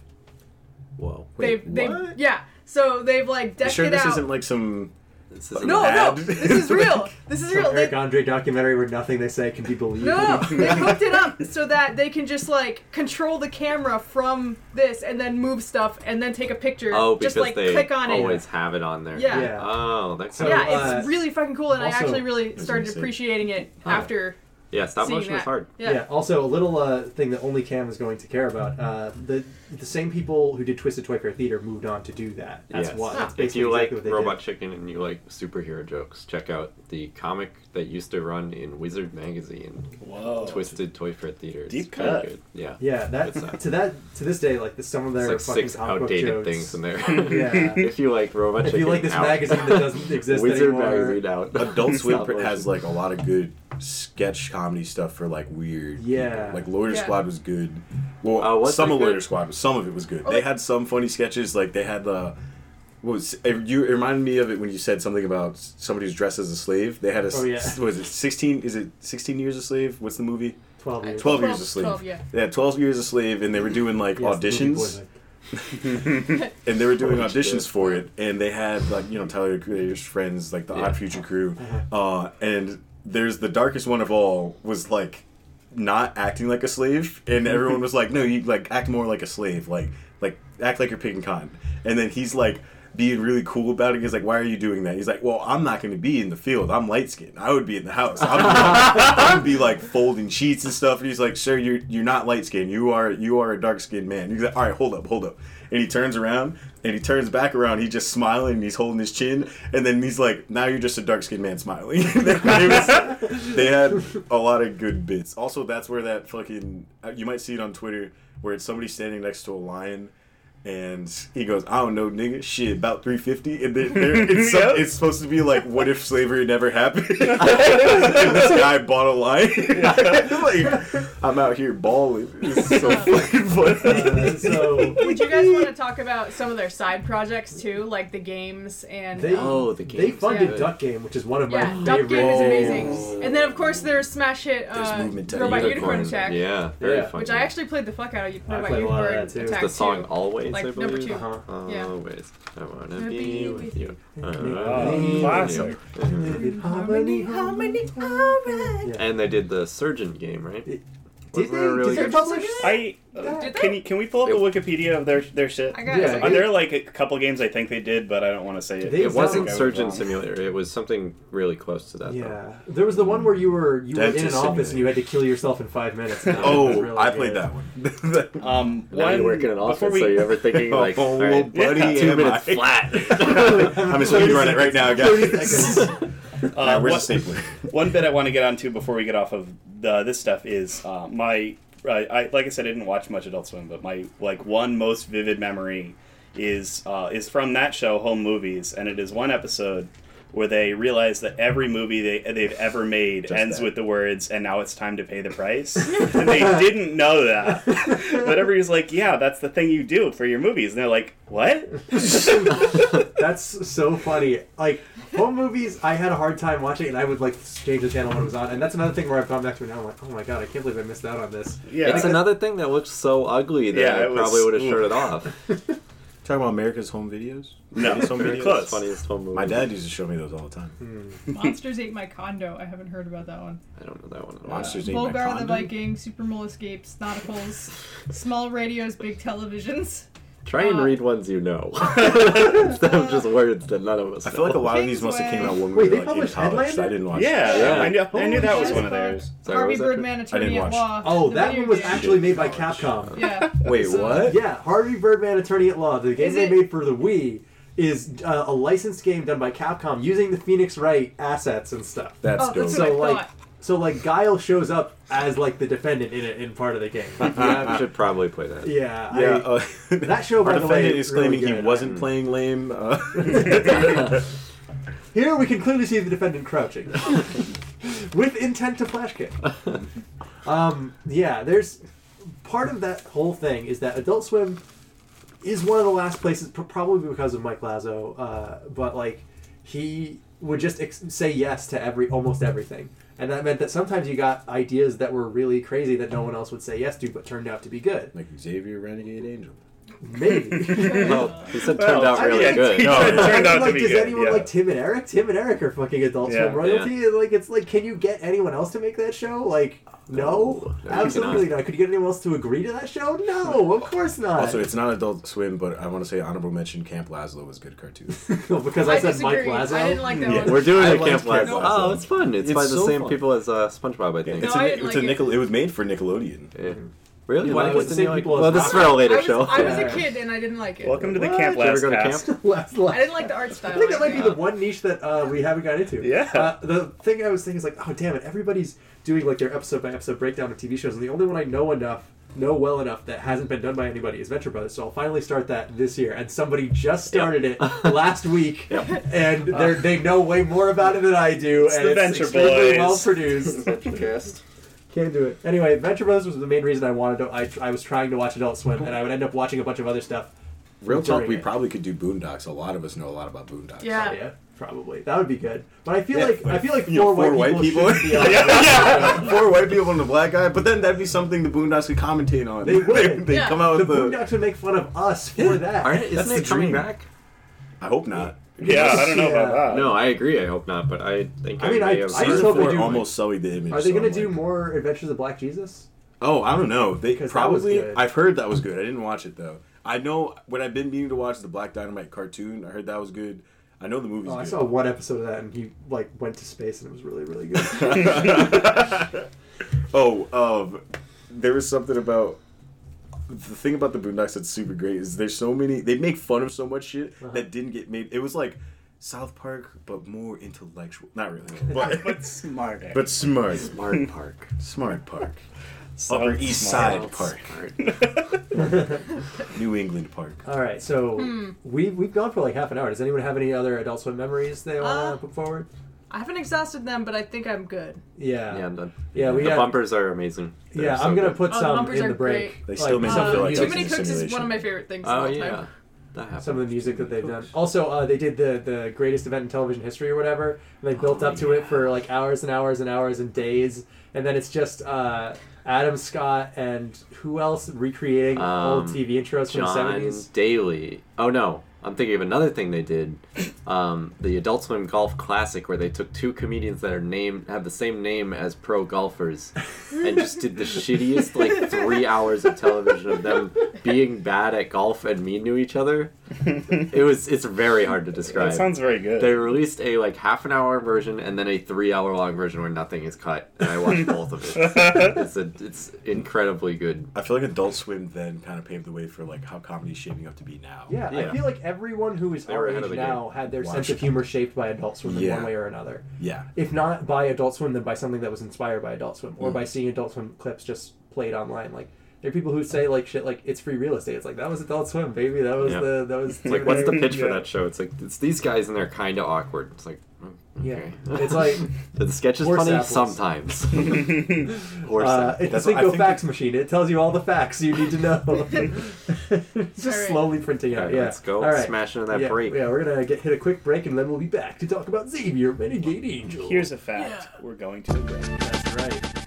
Whoa. Wait, they've, they've what? yeah. So they've like You decked sure it this isn't like some? This is no, no, this is real. This is some real. Eric They, Andre documentary where nothing they say can be believed. no, no, they hooked it up so that they can just like control the camera from this and then move stuff and then take a picture. Oh, because just like they click on always it. have it on there. Yeah. Yeah. Oh, that's So, yeah, uh, it's really fucking cool, and I actually really started appreciating it Huh. after yeah. Stop seeing motion is that. hard. Yeah. Yeah. Also, a little uh, thing that only Cam is going to care about. Uh, the the same people who did Twisted Toy Fair Theater moved on to do that. That's Yes. why. Ah. That's If basically you like exactly what they Robot did. Chicken and you like superhero jokes, check out the comic that used to run in Wizard magazine, Whoa. Twisted Toy Fair Theater. It's Deep cut. good. Yeah. Yeah, that It's, to that to this day, like the, some of their It's like fucking six comic outdated jokes. things in there. Yeah. if you like Robot If Chicken, you like this out. magazine that doesn't exist Wizard anymore, magazine out. Adult Swim Stop motion. has like a lot of good sketch comedy stuff for like weird. Yeah. people. Like Loiter Yeah. Squad was good. Well, Uh, what's some of good? Loiter Squad, some of it was good. Oh, they wait. had some funny sketches. Like they had the. What was it- you? It reminded me of it when you said something about somebody who's dressed as a slave. They had a. Oh, yeah. Was it? Sixteen? Is it sixteen years a slave? What's the movie? twelve years. 12 years a slave. 12, yeah. They had twelve years a slave, and they were doing like Yes, auditions. And they were doing auditions for it, and they had like you know Tyler the Creator's friends, like the Yeah. Odd Future crew, Uh-huh. uh, and there's the darkest one of all was like not acting like a slave, and everyone was like, no, you like act more like a slave, like like act like you're picking cotton, and then he's like. Being really cool about it, he's like, "Why are you doing that?" He's like, "Well, I'm not going to be in the field. I'm light skinned. I would be in the house. I'm I would be like folding sheets and stuff." And he's like, "Sir, you're you're not light skinned. You are you are a dark skinned man." He's like, "All right, hold up, hold up." And he turns around and he turns back around. He's just smiling and he's holding his chin. And then he's like, "Now you're just a dark skinned man smiling." Was- they had a lot of good bits. Also, that's where that fucking uh, you might see it on Twitter where it's somebody standing next to a lion. And he goes, I don't know, nigga. Shit, about 350. And then there, it's, some- Yep. it's supposed to be like, what if slavery never happened? and this guy bought a line. like, I'm out here balling. It's so fucking funny. Uh, so Would you guys want to talk about some of their side projects too, like the games and They- um, Oh, the they funded Yeah. Duck Game, which is one of my yeah, Duck favorite. Game is Oh. amazing. And then of course there's smash hit There's uh, movement Robot Unicorn. Unicorn Attack, Yeah, very Yeah. fun. which I actually played the fuck out of I Robot played a lot of Unicorn that, too. Attack the song too. "Always," Like I number two. Uh-huh. Yeah. Always, I wanna Wanna be be with with you. Oh, classic. you. Harmony, harmony, alright. And they did the Surgeon game, right? Did they? really Did they publish? I uh, can you can we pull up the Wikipedia of their their shit? I got Yeah. it. Are there like a couple games I think they did, but I don't want to say it. They It wasn't I was Surgeon. Simulator. It was something really close to that. though. Yeah, there was the one where you were you were in an Dentist office and you had to kill yourself in five minutes. That was Oh, really I good. played that one. Um, Now one, you work in an before office, we, so you're ever thinking like, Oh, all right, buddy, Yeah. two am minutes I? flat. I'm a speed run it right now, guys. 30 seconds. uh, Alright, where's the stapler? one bit I want to get onto before we get off of the, this stuff is uh, my. Uh, I like I said, I didn't watch much Adult Swim, but my like one most vivid memory is uh, is from that show, Home Movies, and it is one episode where they realize that every movie they they've ever made Just ends that. with the words "and now it's time to pay the price," and they didn't know that. But everybody's like, "Yeah, that's the thing you do for your movies," and they're like, "What?" That's so funny. Like home movies, I had a hard time watching, and I would like change the channel when it was on. And that's another thing where I've gone back to it now. I'm like, oh my god, I can't believe I missed out on this. Yeah, It's another thing that looks so ugly that Yeah, I probably would have oof. shut it off. Talking about America's home videos? No, America's home very videos? close. Funniest home movie. My dad used to show me those all the time. Hmm. Monsters Ate My Condo. I haven't heard about that one. I don't know that one. At all. Monsters Ate My condo. Volgar the Viking, Super Mole Escapes, Nauticals, Small Radios, Big Televisions. Try and Uh, read ones you know instead of just words that none of us. I feel like a know. lot of these must have came out when Wait, we they were like in published college. so I Headlander? didn't watch Yeah, it. Yeah. I knew, I knew that was one of theirs. Sorry, Harvey was that Birdman, didn't Attorney at watch. Law. Oh, the that video one was game. actually made by Capcom. Yeah. Wait, So- what? Yeah, Harvey Birdman, Attorney at Law, the game Is they it- made for the Wii, is uh, a licensed game done by Capcom using the Phoenix Wright assets and stuff. That's Oh, dope. that's So I like, thought. So like Guile shows up as like the defendant in it in part of the game. yeah, I should probably play that. Yeah, yeah, I- uh, that show, by Our the way, defendant is really claiming he wasn't playing lame. Uh, Here we can clearly see the defendant crouching with intent to flash kick. Um, yeah, there's part of that whole thing is that Adult Swim is one of the last places, probably because of Mike Lazzo, uh, but like he would just ex- say yes to every almost everything, and that meant that sometimes you got ideas that were really crazy that no mm-hmm. one else would say yes to, but turned out to be good. like Xavier Renegade Angel. Maybe. Well, he said Well, turned out I really mean, good. No, it turned out like, to be does good. anyone yeah. like Tim and Eric? Tim and Eric are fucking Adult Yeah. Swim royalty. And, Like, it's like, can you get anyone else to make that show? Like, no, No, absolutely not. Could you get anyone else to agree to that show? No, of course not. Also, it's not Adult Swim, but I want to say honorable mention Camp Lazlo was a good cartoon. because I, I said Mike Lazlo. I didn't like that Yeah. one. We're doing I a liked Camp Camp Lazlo. Lazlo. Oh, it's fun. It's, It's by the so same fun. people as uh, SpongeBob, I think. It's No, a, I it's didn't a like it. nickel. It was made for Nickelodeon. Yeah. Really? Why Why was was the it people as Well, this is for a later I was, show. I was a kid and I didn't like it. Welcome to the What? Camp Did you ever go to camp? Last- last. I didn't like the art style. I think that might be the one niche that uh, we haven't got into. Yeah. Uh, the thing I was thinking is like, oh damn it, everybody's doing like their episode by episode breakdown of TV shows, and the only one I know enough, know well enough that hasn't been done by anybody is Venture Brothers. So I'll finally start that this year, and somebody just started it last week, and they are they know way more about it than I do, It's and the it's Venture extremely Boys. well produced. Cast. Can't do it. Anyway, Venture Brothers was the main reason I wanted to. I, I was trying to watch Adult Swim, and I would end up watching a bunch of other stuff. Real talk, we it. probably could do Boondocks. A lot of us know a lot about Boondocks. Yeah. Oh, yeah, probably that would be good. But I feel Yeah, like I feel like you know, four, white, people. shouldn't be on yeah, yeah. Four white people and a black guy, but then that'd be something the Boondocks could commentate on. They would. they Yeah. come out The with the. Boondocks would make fun of us for that. Aren't, That's isn't it the coming dream. back? I hope not. Yeah, I don't know about that. No, I agree. I hope not, but I think I mean, may I- have I just hope they do- almost sullied the image. Are they so going to I'm do like- more Adventures of Black Jesus? Oh, I don't know. They 'Cause that was probably. I've heard that was good. I didn't watch it though. I know when I've been meaning to watch the Black Dynamite cartoon. I heard that was good. I know the movie's Oh, I good. saw one episode of that, and he like went to space, and it was really, really good. oh, um, there was something about the thing about the Boondocks that's super great is there's so many they make fun of so much shit Uh-huh. that didn't get made. It was like South Park, but more intellectual. Not really, but But smarter. but smart. Smart Park. Smart Park. Upper South East Smart. Side Park, New England Park. All right, so Hmm. we we've gone for like half an hour. Does anyone have any other Adult Swim memories they want to Uh, put forward? I haven't exhausted them, but I think I'm good. Yeah, Yeah, I'm done. Yeah, we the have- bumpers are amazing. They're yeah. so I'm gonna good. put Oh, the some bumpers in are the break. They still make me Uh, like Too it's Many a Cooks is one of my favorite things. Oh of all yeah, time. that happened. some of the music that they've done. Also, uh, they did the the greatest event in television history or whatever. And they built Oh, up to it for like hours and hours and hours and days, and then it's just uh, Adam Scott and who else recreating old Um, TV intros from the John seventies. Daly. Oh no, I'm thinking of another thing they did. Um, the Adult Swim Golf Classic, where they took two comedians that are named have the same name as pro golfers, and just did the shittiest like three hours of television of them being bad at golf and mean to each other. It was it's very hard to describe. That sounds very good. They released a like half an hour version and then a three hour long version where nothing is cut, and I watched both of it. It's a, it's incredibly good. I feel like Adult Swim then kind of paved the way for like how comedy's shaping up to be now. Yeah, I feel like everyone who is They were our ahead age of the now had their Wow. sense of humor shaped by Adult Swim in Yeah. one way or another. Yeah. If not by Adult Swim, then by something that was inspired by Adult Swim, Mm. or by seeing Adult Swim clips just played online. Like there are people who say like shit like it's free real estate. It's like that was Adult Swim, baby. That was Yeah. the that was. It's like, what's the pitch for Yeah. that show? It's like it's these guys and they're kind of awkward. It's like, Yeah, it's like the sketch is Horse funny apples. sometimes. Horse uh, apples. it's a That's- I Cinco think fax machine. It tells you all the facts you need to know. it's just Alright. slowly printing out. Alright, yeah, let's go All right. smash into that yeah, break. Yeah, we're gonna get hit a quick break and then we'll be back to talk about Xavier Renegade Angel. Here's a fact. We're going to a break. That's right.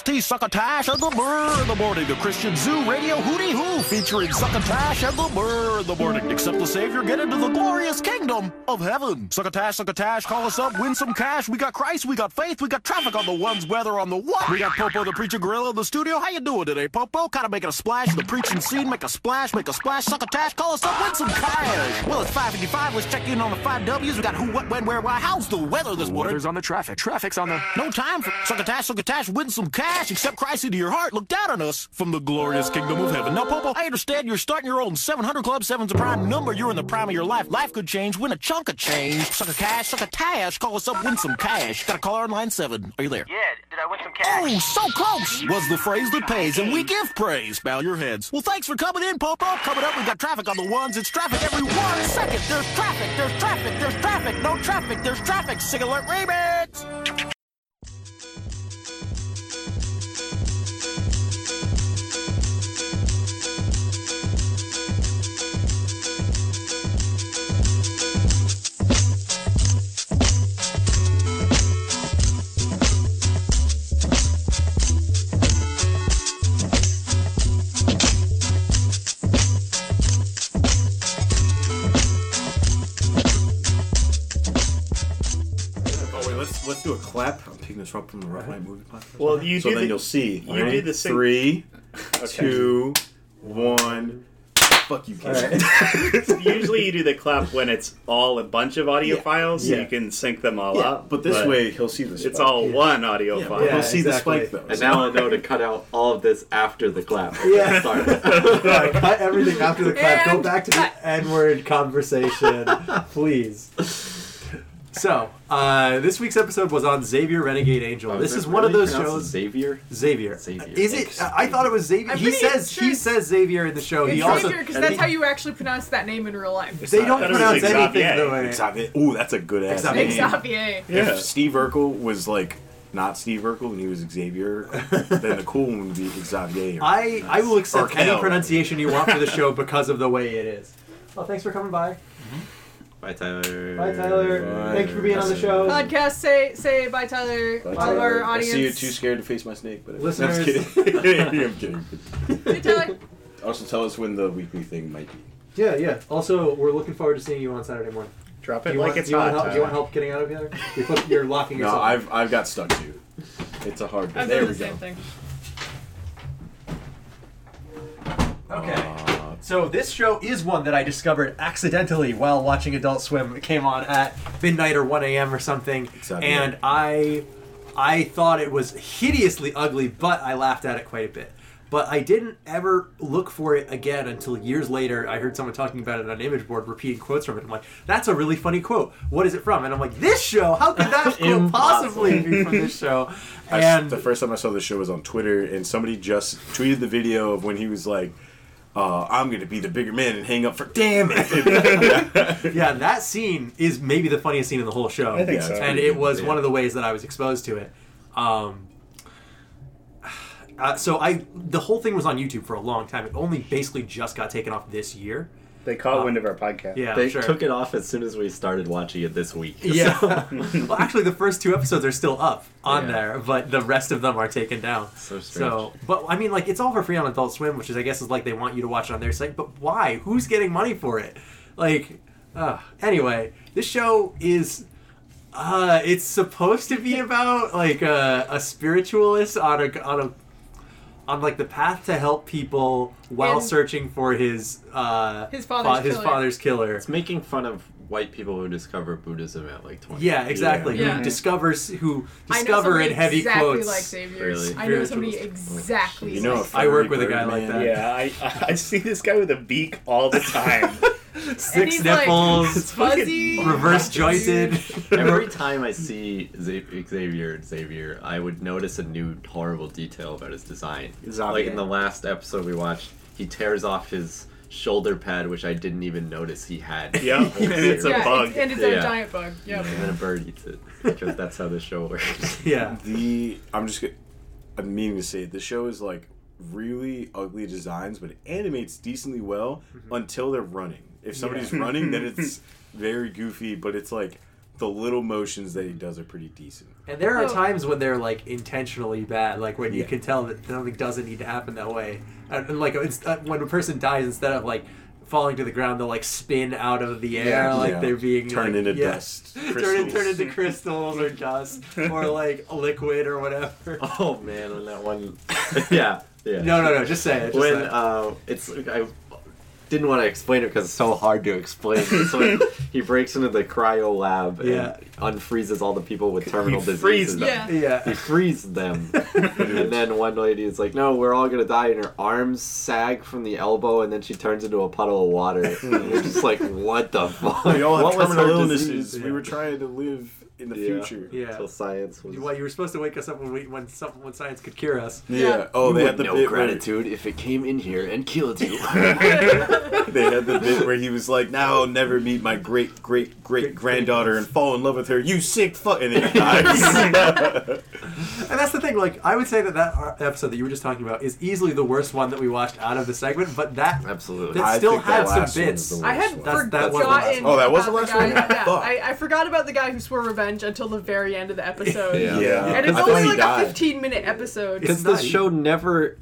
WCRST Succotash of the Burr in the morning. The Christian Zoo Radio Hootie Hoo featuring Succotash and the Burr in the morning. Accept the Savior, get into the glorious kingdom of heaven. Succotash, Succotash, call us up, win some cash. We got Christ, we got faith, we got traffic on the ones, weather on the what. We got Popo the Preacher Gorilla in the studio. How you doing today, Popo? Kind of making a splash in the preaching scene. Make a splash, make a splash. Succotash, call us up, win some cash. Well, it's 555. Let's check in on the five W's. We got who, what, when, where, why. How's the weather this morning? Weather's on the traffic. Traffic's on the... No time for Succotash, Succotash, win some cash. Accept Christ into your heart. Look down on us from the glorious kingdom of heaven. Now, Popo, I understand you're starting your own 700 Club. Seven's a prime number. You're in the prime of your life. Life could change. Win a chunk of change. Sucker cash, sucker tash. Call us up, win some cash. Got a caller on line seven. Are you there? Yeah, did I win some cash? Oh, so close! Was the phrase that pays, and we give praise. Bow your heads. Well, thanks for coming in, Popo. Coming up, we've got traffic on the ones. It's traffic every one second. There's traffic, there's traffic, there's traffic. No traffic, there's traffic. Sig alert remix! Do a clap. I'm taking this up from the Rough Night Movie Podcast. Well, you so do then the- you'll see. you Ready? do the sing- three, Okay. two, one. Fuck you, kid. Usually you do the clap when it's all a bunch of audio Yeah. files, so Yeah. you can sync them all Yeah, up. But this way, he'll see the. Spike. it's all one audio Yeah, file. Yeah, he'll see exactly. the spike though. And so- now I know to cut out all of this after the clap. Yeah. sorry. Yeah, cut everything after the clap. Go back to cut. the N-word conversation, please. So, uh, this week's episode was on Xavier Renegade Angel. Oh, this it is one of those shows. Xavier. Xavier. Xavier. Is it? I thought it was Xavier. I'm He says sure he says Xavier in the show. It's he also Xavier because that's how you actually pronounce that name in real life. they don't I thought it pronounce anything Xavier. the way. Xavier. Ooh, that's a good ass Xavier. name. Xavier. Yeah. If Steve Urkel was like not Steve Urkel and he was Xavier, then the cool one would be Xavier. I I will accept any pronunciation you want for the show because of the way it is. Well, thanks for coming by. Bye, Tyler. Bye, Tyler. Bye. Thank you for being on the show. Podcast. Say say bye, Tyler. Bye, All of Tyler. our I audience. see you're too scared to face my snake, but Listeners- I'm just kidding. I'm kidding. Hey, Tyler. Also, tell us when the weekly thing might be. Yeah, yeah. Also, we're looking forward to seeing you on Saturday morning. Drop Do it you, like want, it's do, you want hot. help, do you want help getting out of here? You're, put- you're locking No, yourself. I've I've got stuck too. It's a hard. I've there done we the go. same thing. Okay. Uh, So this show is one that I discovered accidentally while watching Adult Swim. It came on at midnight or 1 a.m. or something, Exactly. and I, I thought it was hideously ugly, but I laughed at it quite a bit. But I didn't ever look for it again until years later. I heard someone talking about it on an Image Board, repeating quotes from it. I'm like, "That's a really funny quote. What is it from?" And I'm like, "This show? How could that quote possibly be from this show?" I- And the first time I saw the show was on Twitter, and somebody just tweeted the video of when he was like, uh, "I'm gonna be the bigger man and hang up for damn it." yeah, that scene is maybe the funniest scene in the whole show. I think Yeah, so. and it was yeah. one of the ways that I was exposed to it. Um, uh, so I, the whole thing was on YouTube for a long time. It only basically just got taken off this year. They caught Um, wind of our podcast. Yeah, They sure. took it off as soon as we started watching it this week. Yeah. well, actually, the first two episodes are still up on Yeah. there, but the rest of them are taken down. So strange. So, but I mean, like, it's all for free on Adult Swim, which is, I guess, is like they want you to watch it on their site. But why? Who's getting money for it? Like, uh, anyway, this show is. Uh, it's supposed to be about like a, a spiritualist on a on a on like the path to help people while And- search for his uh His father's his killer. father's killer. It's making fun of white people who discover Buddhism at like 20. Yeah, exactly. Yeah. Who discovers who I know discover somebody in heavy exactly quotes. like Xavier. Really? I know somebody Spiritualist. exactly. You know, like I work with a guy like Birdman- that. Yeah, I, I see this guy with a beak all the time. and Six he's nipples, like fuzzy, reverse jointed. Every time I see Xa- Xavier Xavier, I would notice a new horrible detail about his design. Xavier. Like in the last episode we watched, he tears off his shoulder pad, which I didn't even notice he had. Yeah, and it's a yeah, bug. It's, and it's Yeah. a giant bug. Yep. And then a bird eats it because that's how the show works. yeah. The I'm just gonna, I'm meaning to say. The show is like really ugly designs, but it animates decently well Mm-hmm. until they're running. If somebody's running, then it's very goofy, but it's like the little motions that he does are pretty decent. And there are times when they're like intentionally bad, like when you Yeah. can tell that something doesn't need to happen that way. And, and, like it's, uh, when a person dies, instead of like falling to the ground, they'll like spin out of the air, Yeah. like Yeah. they're being turned like, into yeah. dust, turn, in- turn into crystals or dust or like liquid or whatever. oh man, on that one. yeah, yeah. No, no, no. Just say it. Just when say it. uh, it's I didn't want to explain it because it's so hard to explain. so when he breaks into the cryo lab and unfreezes all the people with terminal He frees diseases. them. Yeah. He yeah. frees them, and then one lady is like, "No, we're all gonna die," and her arms sag from the elbow, and then she turns into a puddle of water. and you're just like, "What the fuck?" We all have what terminal her illnesses. disease? We were trying to live in the Yeah. future. Yeah. Until science was. Well, you were supposed to wake us up when we when some, when science could cure us. Yeah. Yeah. Oh, You they would had the know bit where gratitude if it came in here and killed you. they had the bit where he was like, "Now I'll never meet my great great great granddaughter and fall in love with her." You sick fuck, and then he dies. And that's the thing. Like, I would say that that episode that you were just talking about is easily the worst one that we watched out of the segment. But that Absolutely. That still had some bits. I had worst That's- that was the last forgotten. one. Oh, that was the about last one? Yeah, I, I forgot about the guy who swore revenge until the very end of the episode. Yeah. Yeah. And it's I only like died. a 15 minute episode. Because It's the show never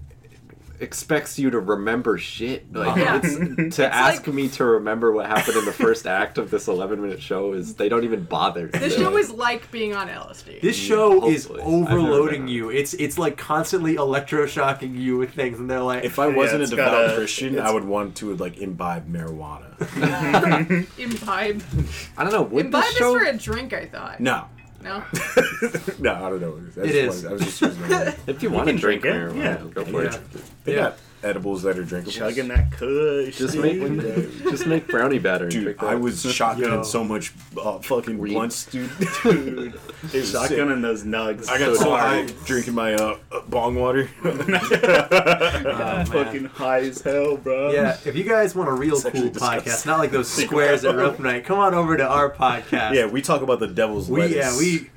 expects you to remember shit. Like Yeah. it's, to ask like- me to remember what happened in the first act of this 11 minute show is they don't even bother. This show is like being on LSD. This mm, show is Hopefully. I've overloading you. It's it's like constantly electroshocking you with things, and they're like, If I wasn't a it's devout got a- Christian, I would want to like imbibe marijuana. Imbibe. I don't know. Would Imbibe this is for a drink, I thought. No. No? no, I don't know. I just It is. wanted- I was just using my if you want to drink drink it, marijuana, yeah. go for Yeah. it. They Yeah. got edibles that are drinkable. Chugging that kush. Just dude. make just make brownie batter. And Dude, drink that. I was shotgunning Yo. so much uh, fucking Weed. blunts, dude. dude. It was sick. Shotgunning those nugs. I got so high drinking my uh, uh, bong water. man. fucking high as hell, bro. yeah. If you guys want a real It's cool disgusting. podcast, not like those squares at Rough Night, come on over to our podcast. yeah, we talk about the devil's we lettuce. yeah we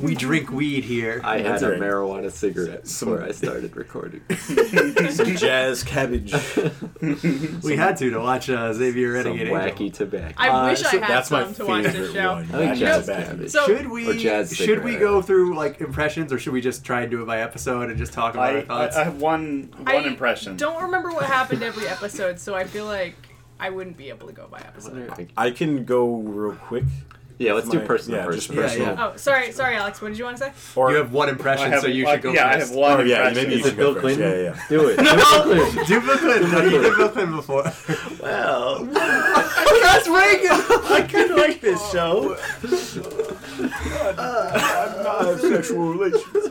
we drink weed here. I had That's a right. marijuana cigarette Some- before I started recording. some jazz cabbage. we had to to watch uh, Xavier Some Renegade Angel. wacky tobacco. I Uh, wish so I had That's my some to watch this favorite show. one. I like Jazz jazz cabbage. cabbage. So- should we Or jazz should we cigarette. go through like impressions or should we just try and do it by episode and just talk about I, our I, thoughts? I have one one I impression. don't remember what happened every episode, so I feel like I wouldn't be able to go by episode. I- I can go real quick. Yeah, let's do My- personal yeah, just first. personal. Oh, sorry, sorry, Alex. What did you want to say? Or you have one impression, have, so you uh, should go yeah, first. I have one. Oh yeah, maybe you Is it should go Bill first. Clinton? Yeah, yeah. Do it. Do Bill Clinton. Do Bill Clinton. No, you did Bill Clinton before. Well, That's Reagan. I kind of like this show. I'm not have sexual relations.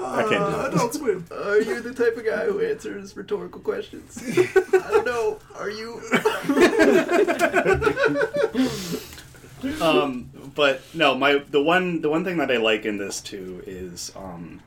I can't do that. Adult Swim. are you the type of guy who answers rhetorical questions? I don't know. Are you? Um, but no, my the one the one thing that I like in this too is um,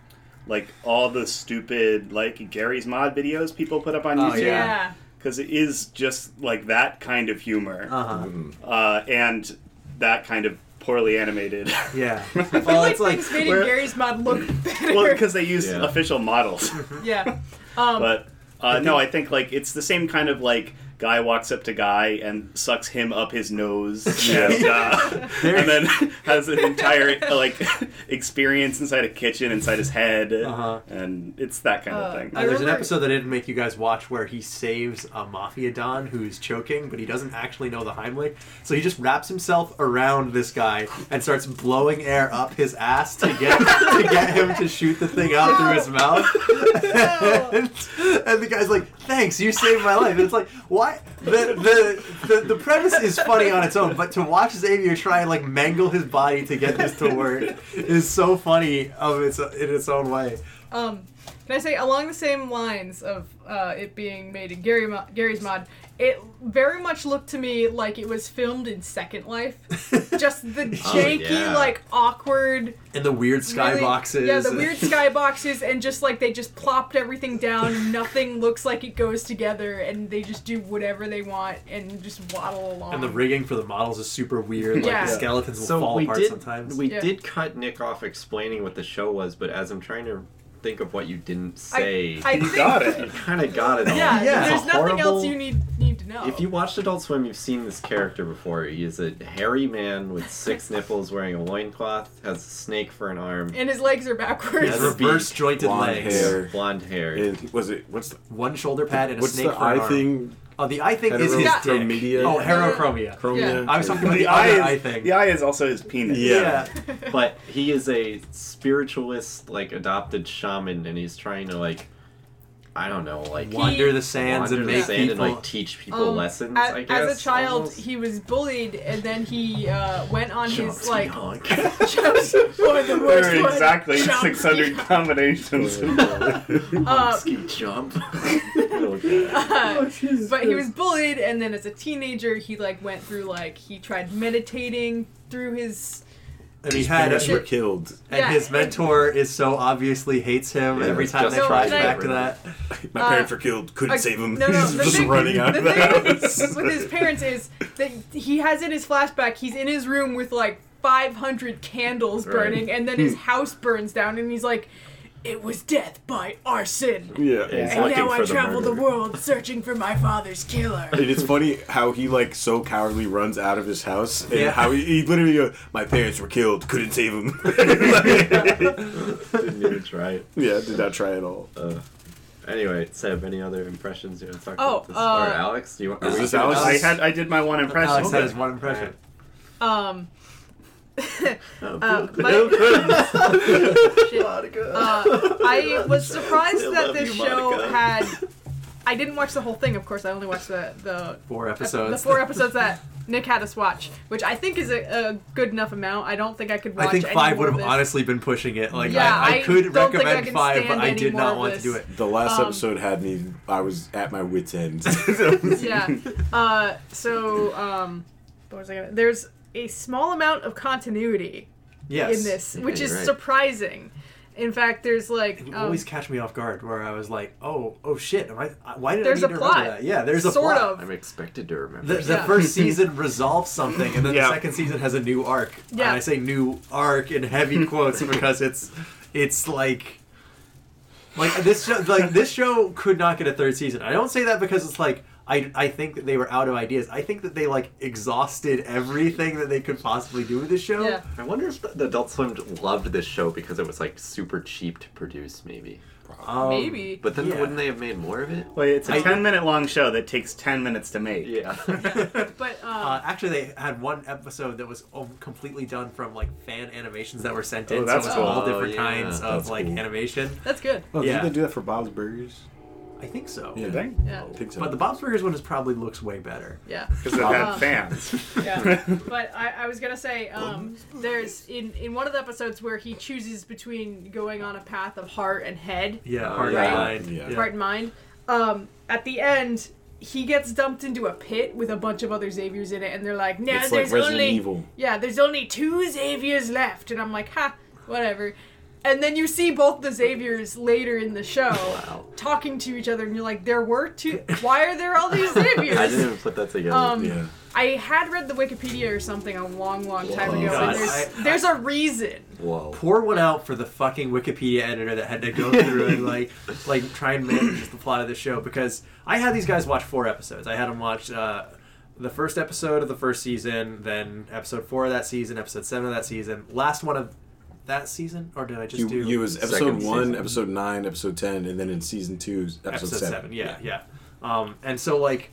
like all the stupid like Garry's Mod videos people put up on Oh, YouTube Yeah. because it is just like that kind of humor Uh huh. uh, and that kind of poorly animated. Yeah. I feel Well, like it's like things made in Garry's Mod look better. well, because they use Yeah. official models. yeah. Um, But uh, no, I think like it's the same kind of like guy walks up to guy and sucks him up his nose and, uh, and then has an entire like experience inside a kitchen inside his head Uh-huh. and it's that kind Uh, of thing. Uh, there's an episode that I didn't make you guys watch where he saves a mafia don who's choking, but he doesn't actually know the Heimlich. So he just wraps himself around this guy and starts blowing air up his ass to get to get him to shoot the thing out through his mouth. and, and the guy's like, "Thanks, you saved my life." And it's like, why? The, the the the premise is funny on its own, but to watch Xavier try and like mangle his body to get this to work is so funny of its in its own way. Um, can I say along the same lines of uh, it being made in Gary Mo- Garry's Mod? It very much looked to me like it was filmed in Second Life. Just the janky, yeah. like awkward And the weird skyboxes. Yeah, the weird skyboxes, and just like they just plopped everything down. Nothing looks like it goes together, and they just do whatever they want and just waddle along. And the rigging for the models is super weird. Like Yeah. the skeletons will So fall we apart did. sometimes. We Yeah. did cut Nick off explaining what the show was, but as I'm trying to think of what you didn't say, I think, Got it. you kind of got it all. Yeah, Yeah. there's It's a nothing else you need need to know. If you watched Adult Swim, you've seen this character before. He is a hairy man with six nipples, wearing a loincloth, has a snake for an arm, and his legs are backwards. He has reverse jointed Blonde legs. hair. blonde hair. And was it what's the, One shoulder pad and a what's snake the for an eye arm. thing? Oh, the eye thing is his Got- dick. Chromedia? Oh, heterochromia. Chromia. I was talking about The the eye, other eye is, thing. the eye is also his penis. Yeah. but he is a spiritualist, like adopted shaman, and he's trying to like, I don't know, like Wander the sands wander and the make sand people. and like teach people Um, lessons. as, I guess as a child, almost. he was bullied, and then he uh, went on his Chomsky like. honk. Just for the There worst are one. exactly 600 combinations. Uh, Ski jump. okay. uh, but he was bullied, and then as a teenager, he like went through like he tried meditating through his. And he His had parents were killed. and Yeah, his mentor is so obviously hates him Yeah, every time they So flash can I- back to that. My Uh, parents were killed. Couldn't Uh, save him. No, no. He's The just thing, running out the of the house. with his parents is that he has in his flashback. He's in his room with like 500 candles Right. burning, and then his house burns down, and he's like, "It was death by arson." Yeah. He's And looking now I for the travel the murderer. world searching for my father's killer. And it's funny how he like so cowardly runs out of his house, and Yeah. how he, he literally goes, "My parents were killed. Couldn't save them." Didn't even try it. yeah, did not try at all. Uh, anyway, Seb, any other impressions you want to talk Oh, about this? uh, or Alex? Do you want? Is we this gonna- Alex? I had I did my one impression. Alex had his one impression. Um. Oh, uh, Bill my- Clinton. Shit. Monica. Uh, I was surprised I that this you, show had. I didn't watch the whole thing, of course. I only watched the the Four episodes. the four episodes that Nick had us watch, which I think is a, a good enough amount. I don't think I could watch. I think any five more would have honestly been pushing it. Like Yeah, I, I I could I recommend can five, but I did not want to do it. The last Um, episode had me. I was at my wits' end. yeah. Uh, so um, what was I gonna? There's a small amount of continuity Yes. in this, Yeah, which is right. surprising. In fact, there's like It would um, always catch me off guard where I was like, "Oh, oh shit! Am I? Why did There's I a need to plot. remember that?" Yeah, there's a sort plot. of. I'm expected to remember. The, the Yeah. first season resolves something, and then Yeah. the second season has a new arc. Yeah. And I say new arc in heavy quotes because it's it's like like this show like this show could not get a third season. I don't say that because it's like I, I think that they were out of ideas. I think that they like exhausted everything that they could possibly do with this show. Yeah. I wonder if the, the Adult Swim loved this show because it was like super cheap to produce, maybe. Um, Maybe. But then Yeah. wouldn't they have made more of it? Well, it's a I- 10 minute long show that takes 10 minutes to make. Yeah. But um, Uh, actually, they had one episode that was completely done from like fan animations that were sent in. Oh, that's so it was cool. all Oh, different yeah. kinds of That's like animation. that's good. Oh, Yeah. did they do that for Bob's Burgers? I think so. Yeah. Did they? Yeah. I think so. But the Bob's Burgers one is probably looks way better. Yeah. Because it had Um, fans. Yeah. but I, I was gonna say, um, there's in in one of the episodes where he chooses between going on a path of heart and head, Yeah, Oh, hard yeah. and mind. Yeah. heart and mind. Um, at the end, he gets dumped into a pit with a bunch of other Xaviers in it, and they're like, "Now it's like there's Resident only Evil. yeah, there's only two Xaviers left," and I'm like, "Ha, whatever." And then you see both the Xaviers later in the show talking to each other, and you're like, "There were two. Why are there all these Xaviers?" I didn't even put that together. Um, Yeah. I had read the Wikipedia or something a long, long time Whoa. ago, and there's, there's a reason. Whoa. Pour one out for the fucking Wikipedia editor that had to go through and like like try and manage the plot of the show because I had these guys watch four episodes. I had them watch uh, the first episode of the first season, then episode four of that season, episode seven of that season, last one of that season, or did I just You, do you was episode one, season. episode nine, episode ten, and then in season two, episode, episode seven. seven. Yeah, yeah. Um, and so like,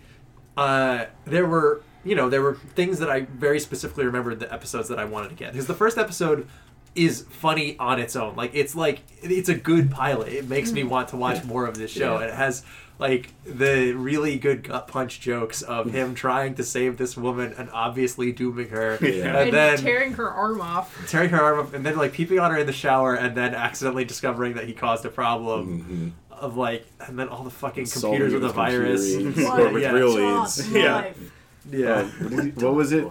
uh, there were you know there were things that I very specifically remembered the episodes that I wanted to get because the first episode is funny on its own. Like it's like it's a good pilot. It makes me want to watch more of this show. Yeah. And it has like the really good gut punch jokes of him trying to save this woman and obviously dooming her, Yeah. and And, then tearing her arm off. tearing her arm up, and then like peeping on her in the shower, and then accidentally discovering that he caused a problem. Mm-hmm. Of like, and then all the fucking Solving computers with a virus. computer or with Yeah. real Joss aids. Yeah. Yeah. What, what was it?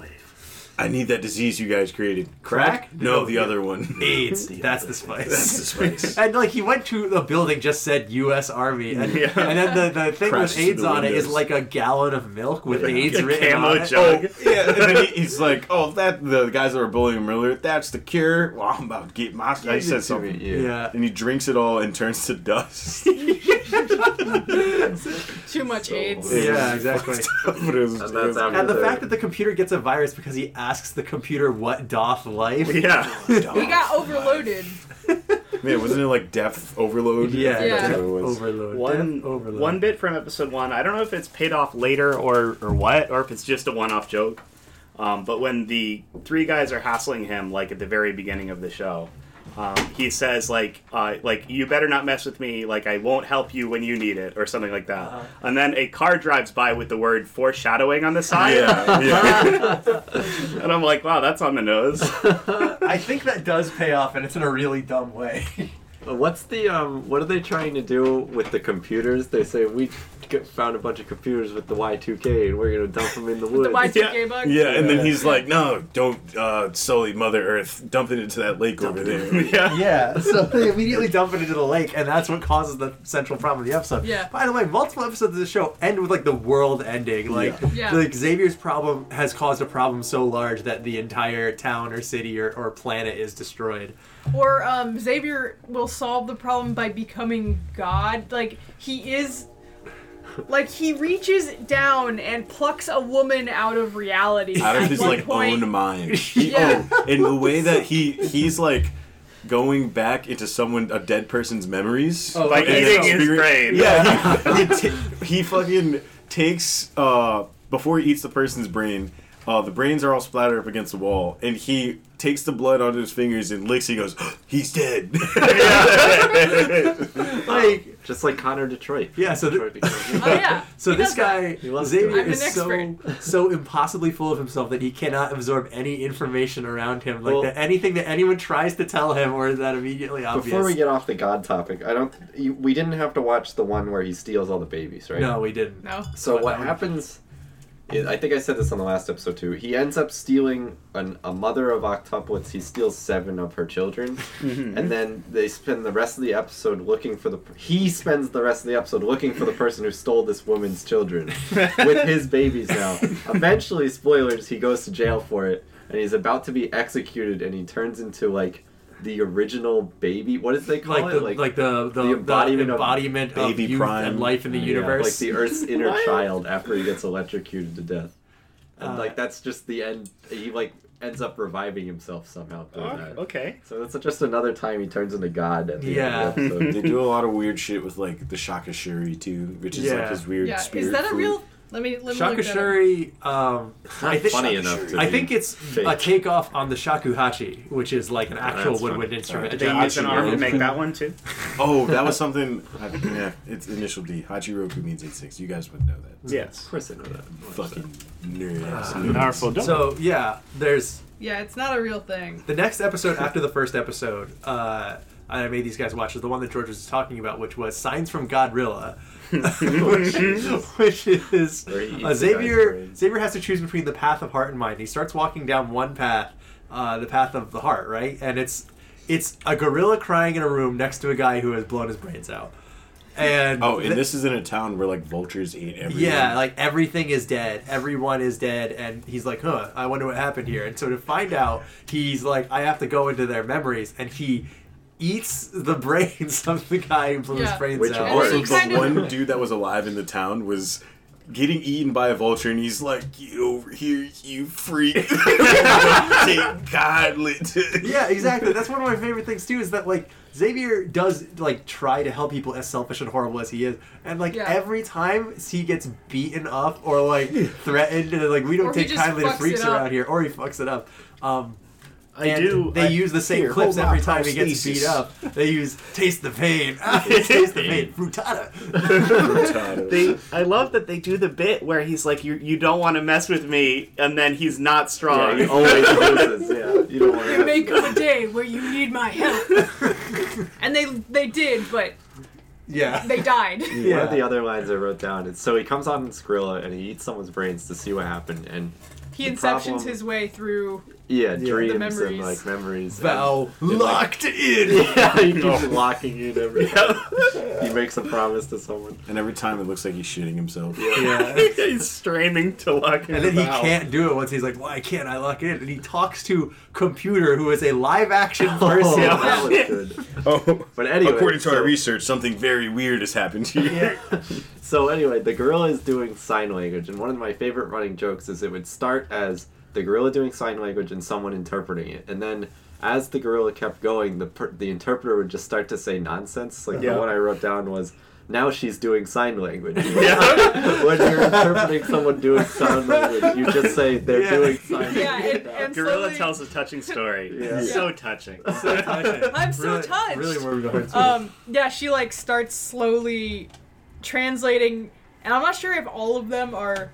I need that disease you guys created. Crack? No, No, the yeah. other one. AIDS. That's the spice. That's the spice. And like he went to the building, just said U.S. Army, and, Yeah. and then the, the thing Crashed with through AIDS the on it is windows. like a gallon of milk with Yeah. AIDS A written camo on it. jug. Oh, yeah, and then he, he's like, "Oh, that the guys that were bullying him earlier. That's the cure." Well, I'm about to get my. I Give it said something, me, Yeah. Yeah. and he drinks it all and turns to dust. Too much AIDS. Yeah, exactly. but it was- And it that's was- after And the the- fact that the computer gets a virus because he asks the computer what doth life. Yeah. He got overloaded. Man, wasn't it like depth overload? Yeah, Yeah. That's what it was. overload. One Death overload. one bit from episode one. I don't know if it's paid off later or or what, or if it's just a one-off joke. Um, but when the three guys are hassling him, like at the very beginning of the show, um, he says like uh, like you better not mess with me. Like I won't help you when you need it, or something like that. Uh-huh. And then a car drives by with the word foreshadowing on the side, Yeah, yeah. and I'm like, wow, that's on the nose. I think that does pay off, and it's in a really dumb way. What's the um? What are they trying to do with the computers? They say we g- found a bunch of computers with the Y2K and we're gonna dump them in the woods. The Y2K Yeah. bug. Yeah, and then he's like, "No, don't uh, sully Mother Earth. Dump it into that lake over there." yeah. Yeah, so they immediately dump it into the lake, and that's what causes the central problem of the episode. Yeah. By the way, multiple episodes of the show end with like the world ending. Like, Yeah. like Xavier's problem has caused a problem so large that the entire town or city or, or planet is destroyed. Or um, Xavier will solve the problem by becoming God. Like he is. Like he reaches down and plucks a woman out of reality. Out of his like point. own mind. He, Yeah. Oh, in the way that he he's like going back into someone a dead person's memories. Oh, By eating his brain. Yeah, he, he, ta- he fucking takes uh before he eats the person's brain. Uh, the brains are all splattered up against the wall, and he takes the blood onto his fingers and licks. He goes, "He's dead." Like, Just like Connor Detroit. yeah, so th- Detroit became- Oh yeah. So He this guy Xavier is so so impossibly full of himself that he cannot absorb any information around him. Like Well- that anything that anyone tries to tell him, or is that immediately obvious? Before we get off the God topic, I don't. You, we didn't have to watch the one where he steals all the babies, right? no, we didn't. No. So But what that would- happens? I think I said this on the last episode too. He ends up stealing an, a mother of octuplets. He steals seven of her children, mm-hmm. and then they spend the rest of the episode looking for the. He spends the rest of the episode looking for the person who stole this woman's children, with his babies now. Eventually, spoilers, he goes to jail for it, and he's about to be executed, and he turns into like the original baby. What did they call like it? the like, the, the, the embodiment the of embodiment of, baby youth prime. and life in the Yeah, universe. like the Earth's inner child after he gets electrocuted to death. And Uh, like that's just the end. He like ends up reviving himself somehow through Oh, that. okay. So that's just another time he turns into God at the Yeah. end of the They do a lot of weird shit with like the Shaka Shuri too, which is Yeah. like his weird Yeah, spirit. is that a food. real? Let me let me look that up. Shakashuri, um, I Not think, funny enough to I be think it's fake. a takeoff on the shakuhachi, which is like an actual that's woodwind funny. instrument. Did they A use an Hachi arm to rope. make that one too? Oh, that was something. I yeah, it's initial D. Hachiroku means eight six. You guys would know that. Yes. Of course I know that. Fucking nerd ass. Nerds. Powerful dog. So yeah, there's Yeah, it's not a real thing. the next episode after the first episode. Uh, I made these guys watch is the one that George was talking about, which was Signs from Godrilla, which, which is Where he eats uh, Xavier. Xavier has to choose between the path of heart and mind. He starts walking down one path, uh, the path of the heart, right? And it's it's a gorilla crying in a room next to a guy who has blown his brains out. And Oh, and th- this is in a town where like vultures eat everyone. yeah, like everything is dead. Everyone is dead, and he's like, "Huh, I wonder what happened here." And so to find out, he's like, "I have to go into their memories," and he eats the brains of the guy who blew his brains Which out. And Also, the of- one dude that was alive in the town was getting eaten by a vulture, and he's like, "Get over here, you freak!" Take godlet. yeah, exactly. That's one of my favorite things too. Is that like Xavier does like try to help people as selfish and horrible as he is, and like Yeah. every time he gets beaten up or like threatened, and like we don't Or take just kindly to freaks around here, or he fucks it up. Um, I and do. They I- use the same Here, clips every time he gets beat up. They use "taste the pain," taste the pain, frutada. They, I love that they do the bit where he's like, "You, you don't want to mess with me," and then he's not Yeah, strong. he always loses. Yeah, you don't want There may come a day where you need my help. and they they did, but Yeah. they died. One Yeah. of the other lines I wrote down is so he comes on Skrilla and he eats someone's brains to see what happened, and He inceptions problem- his way through. Yeah, the dreams and like memories. Val and, and, like, locked in. yeah, he keeps locking in every time. he makes a promise to someone. and every time it looks like he's shitting himself. Yeah. he's straining to lock in. And then he can't do it once he's like, "Why can't I lock it in?" And he talks to computer, who is a live action oh, person. Oh, that was good. Oh, But anyway, according to so- our research, something very weird has happened here. So anyway, the gorilla is doing sign language, and one of my favorite running jokes is it would start as the gorilla doing sign language and someone interpreting it, and then as the gorilla kept going, the per- the interpreter would just start to say nonsense. Like Yeah. the one I wrote down was. Now she's doing sign language. Yeah. when you're interpreting someone doing sign language, you just say they're Yeah. doing sign language. Yeah, and, and Gorilla slowly- tells a touching story. Yeah. So touching. I'm so really, touched. Really moved my heart. Um, yeah, she like starts slowly translating, and I'm not sure if all of them are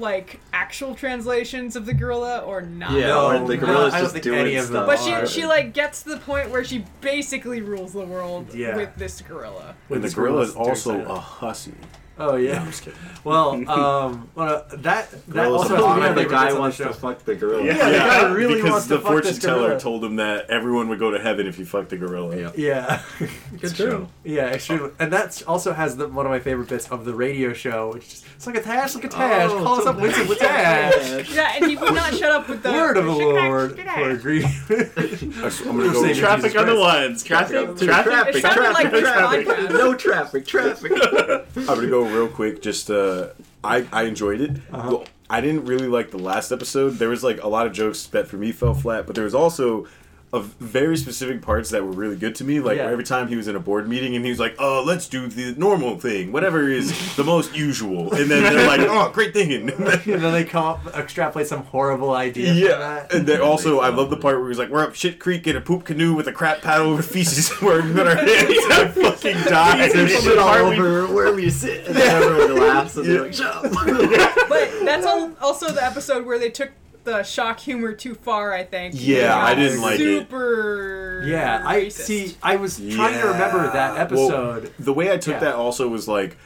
like actual translations of the gorilla or not. Yeah, No, or the no, gorilla's I don't just think doing any of them stuff. But she are. she like gets to the point where she basically rules the world Yeah. with this gorilla. and the this gorilla is also a hussy. Oh yeah. No, I'm just kidding. Well, um, well, uh, that that Gorilla's also a has one of bummer. my the guy wants the to fuck the gorilla. Yeah, the guy really because wants to the fuck fortune this teller gorilla. told him that everyone would go to heaven if you fucked the gorilla. Yeah. Yeah, Good show. yeah, extremely. And that also has the, one of my favorite bits of the radio show, which is it's like a tash, like a tash. Oh, Call us up, Winston with tash. Yeah, and he would not shut up with the Word of the Lord for agree. I'm gonna go. Save Traffic on the Christ. ones. Traffic. Traffic, Traffic. It sounded like this traffic, no traffic, traffic. I'm gonna go real quick. Just uh, I I enjoyed it. Well, I didn't really like the last episode. There was like a lot of jokes that for me fell flat, but there was also of very specific parts that were really good to me. Like Yeah. every time he was in a board meeting and he was like, "Oh, let's do the normal thing, whatever is the most usual," and then they're like, "Oh, great thinking." and then they come up, extrapolate some horrible idea. from Yeah, that. and then also I love the part where he's like, "We're up shit creek in a poop canoe with a crap paddle with feces where we put our hands and fucking die." There's The shit all part we- over wherever you sit, and then everyone laughs and they're like, "Shut up." But that's all, also the episode where they took the shock humor too far. I think. Yeah, I didn't like it. Super. Yeah, I racist. see. I was trying to remember that Well, episode. the way I took Yeah. that also was like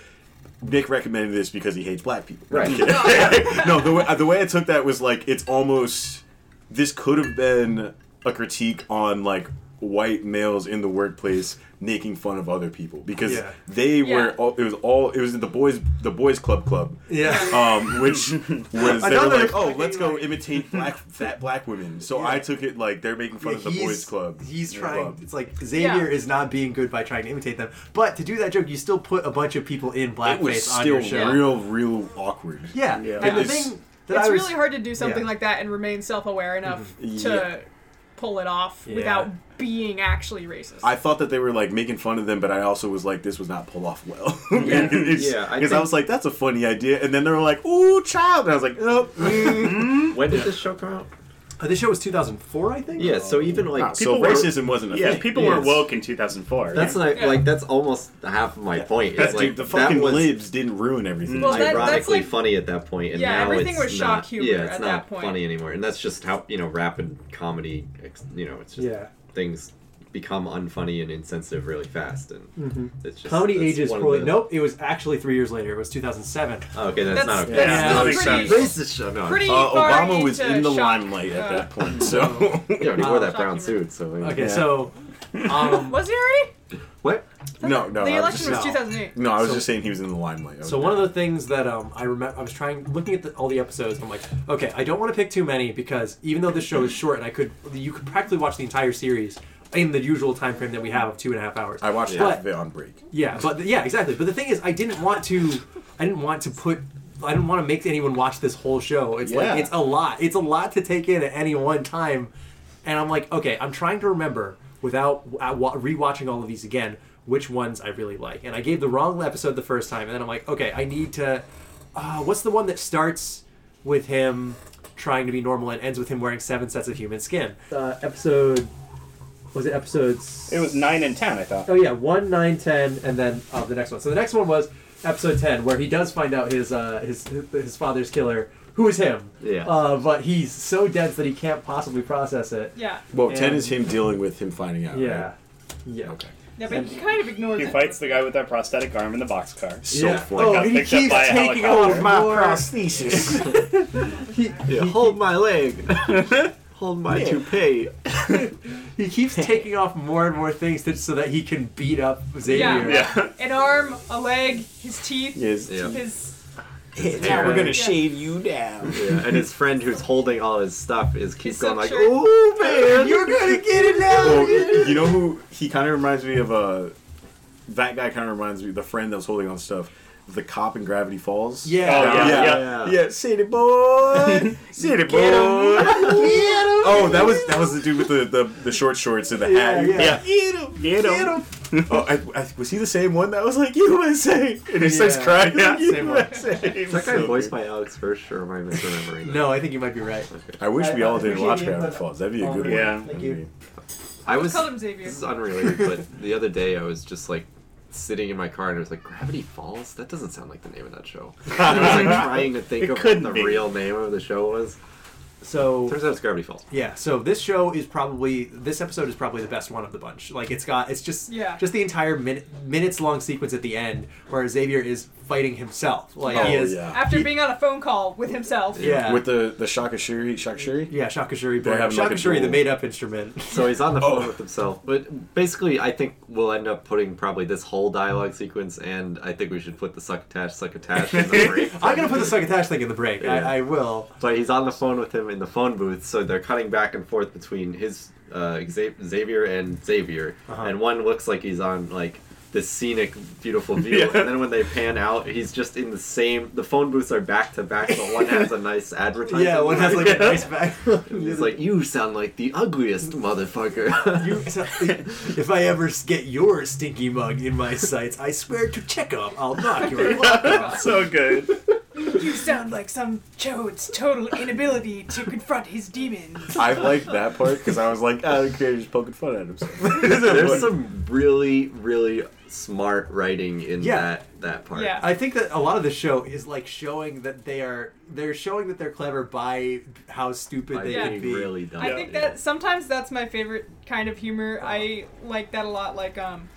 Nick recommended this because he hates black people. Right. no, the way the way I took that was like it's almost this could have been a critique on like white males in the workplace making fun of other people because Yeah. they were all, it was all it was the boys the boys club club yeah. um, which was they were like, oh, let's go like- imitate black fat black women. So Yeah. I took it like they're making fun of the boys club. He's trying. Club. It's like Xavier Yeah. is not being good by trying to imitate them. But to do that joke, you still put a bunch of people in It was blackface on still your show. real, real awkward. Yeah. Yeah. And the It's- thing that it's I was, really hard to do something yeah. like that and remain self-aware enough to Yeah. Pull it off Yeah. without being actually racist. I thought that they were like making fun of them, but I also was like, this was not pulled off well. Yeah. because Yeah, I I, was like, that's a funny idea, and then they were like, ooh, child, and I was like, oh, mm. When did this show come out? Uh, this show was 2004, I think. Yeah, so even like Ah, people so were- racism wasn't a Yeah, thing. people Yeah, were it's- woke in 2004. That's like Yeah. like that's almost half of my point. That- It's like dude, the that fucking was libs didn't ruin everything. Well, that- that's ironically like- funny at that point, and Yeah, now everything it's was shock not, humor Yeah, it's at not that point. funny anymore, and that's just how you know rapid comedy. ex- You know, it's just Yeah. things become unfunny and insensitive really fast, and it's just Comedy that's ages one poorly. the- Nope, it was actually three years later. It was 2007. Oh, okay, that's, That's- not okay. that's Yeah, still that makes pretty, sense. Racist show. No, pretty Uh, Obama was in the shock- limelight at that point, so yeah, he Uh, wore that brown suit. So Okay, Yeah. so um, Was he already? what? no, no, the I was election just, was 2008. no, I was So- just saying he was in the limelight. I So one of the things that um, I remember, I was trying looking at the, all the episodes. I'm like, okay, I don't want to pick too many because even though this show is short and I could, you could practically watch the entire series in the usual time frame that we have of two and a half hours. I watched Yeah. half of it on break. Yeah, but yeah, exactly. But the thing is, I didn't want to. I didn't want to put. I didn't want to make anyone watch this whole show. It's Yeah. like it's a lot. It's a lot to take in at any one time, and I'm like, okay, I'm trying to remember without uh, wa- rewatching all of these again, which ones I really like. And I gave the wrong episode the first time, and then I'm like, okay, I need to. Uh, what's the one that starts with him trying to be normal and ends with him wearing seven sets of human skin? Uh, episode. Was it episodes? It was 9 and 10, I thought. Oh yeah, one, nine, ten, and then uh, the next one. So the next one was episode ten, where he does find out his uh, his his father's killer, who is him. Yeah. Uh, but he's so dense that he can't possibly process it. Yeah. Well, ten is him dealing with him finding out. Yeah. right? Yeah. Okay. Yeah, but he kind of ignores He it. fights the guy with that prosthetic arm in the boxcar. So yeah. funny. Oh, he picked up keeps by taking helicopter. off my prosthesis. He, Yeah, hold my leg. hold my toupee. he keeps taking off more and more things to, so that he can beat up Xavier. Yeah. Yeah. An arm, a leg, his teeth, yes. Yeah. his. Now we're gonna shave you down. Yeah, and his friend who's holding all his stuff is keep going like, silk shirt. "Ooh man, You're gonna get it now. Well, you know who he kind of reminds me of? Uh, that guy kind of reminds me the friend that was holding on stuff. The cop in Gravity Falls. Yeah. Oh, yeah. yeah, yeah. yeah. City boy, city boy. Oh, that was that was the dude with the, the, the short shorts and the hat. Yeah, yeah. Get him, get him. oh, I, I, was he the same one that was like USA? And he starts Yeah. crying. Yeah, like, same one. USA. Is that guy voiced by Alex Hirsch, or am I misremembering that? No, I think you might be right. I wish we I- I all didn't appreciate watch you, Gravity Falls. That'd be a good one. Yeah. Thank you. I was. Call him Xavier. This is unrelated, but the other day I was just like sitting in my car and I was like, Gravity Falls? That doesn't sound like the name of that show. And I was like trying to think It of what the be. real name of the show was. So Turns out it's Gravity Falls. Yeah, so this show is probably this episode is probably the best one of the bunch. Like it's got it's just Yeah. just the entire minute minutes long sequence at the end where Xavier is fighting himself. Like Oh, he is yeah. After being on a phone call with himself. yeah. With the the Shakashuri, Shakashuri. yeah, Shakashuri, They're having, like, the made up instrument. So he's on the phone Oh. with himself. But basically, I think we'll end up putting probably this whole dialogue sequence, and I think we should put the succotash succotash in the break. I'm gonna put the succotash thing in the break. Yeah. I, I will. But he's on the phone with him in the phone booth, so they're cutting back and forth between his uh, Xavier and Xavier, Uh-huh. and one looks like he's on like this scenic, beautiful view, Yeah. and then when they pan out, he's just in the same. The phone booths are back to back, but one has a nice advertisement. Yeah, one has like a nice back. He's like, "You sound like the ugliest motherfucker." You, if I ever get your stinky mug in my sights, I swear to check Chekhov, I'll knock your block off. so good. You sound like some Chode's total inability to confront his demons. I liked that part because I was like, oh, the creator's poking fun at himself. There's some really, really smart writing in Yeah. that that part. Yeah. I think that a lot of the show is like showing that they are they're showing that they're clever by how stupid By they Yeah. can being be. really dumb. I think that sometimes that's my favorite kind of humor. I like that a lot. Like, um,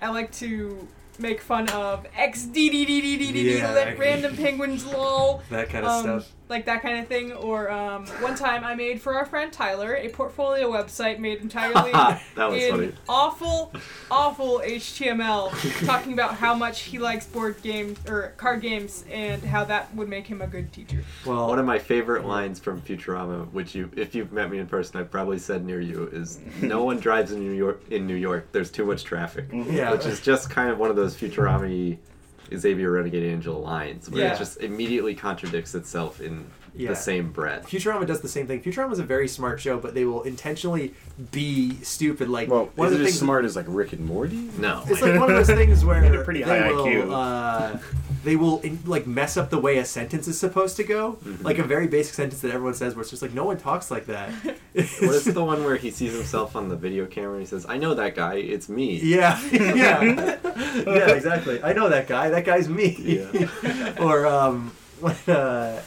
I like to make fun of X D D D D D D D let random penguins lol. that kind of Um, stuff. Like that kind of thing. Or um, one time I made for our friend Tyler a portfolio website made entirely that was in funny. awful, awful HTML, talking about how much he likes board games or card games and how that would make him a good teacher. Well, One of my favorite lines from Futurama, which you, if you've met me in person, I've probably said near you, is "No one drives in New York. In New York, there's too much traffic," Yeah. which is just kind of one of those Futurama Xavier Renegade Angel lines, where Yeah. it just immediately contradicts itself in Yeah. the same breath. Futurama does the same thing. Futurama is a very smart show, but they will intentionally be stupid. Like Well, one is of it the as things. smart as like Rick and Morty? No, It's like one of those things where They're pretty they high will, IQ. Uh, they will in, like mess up the way a sentence is supposed to go. Mm-hmm. Like a very basic sentence that everyone says, where it's just like no one talks like that. what is the one where he sees himself on the video camera and he says, "I know that guy. It's me." Yeah, yeah, yeah, exactly. I know that guy. That guy's me. Yeah. or um, when uh,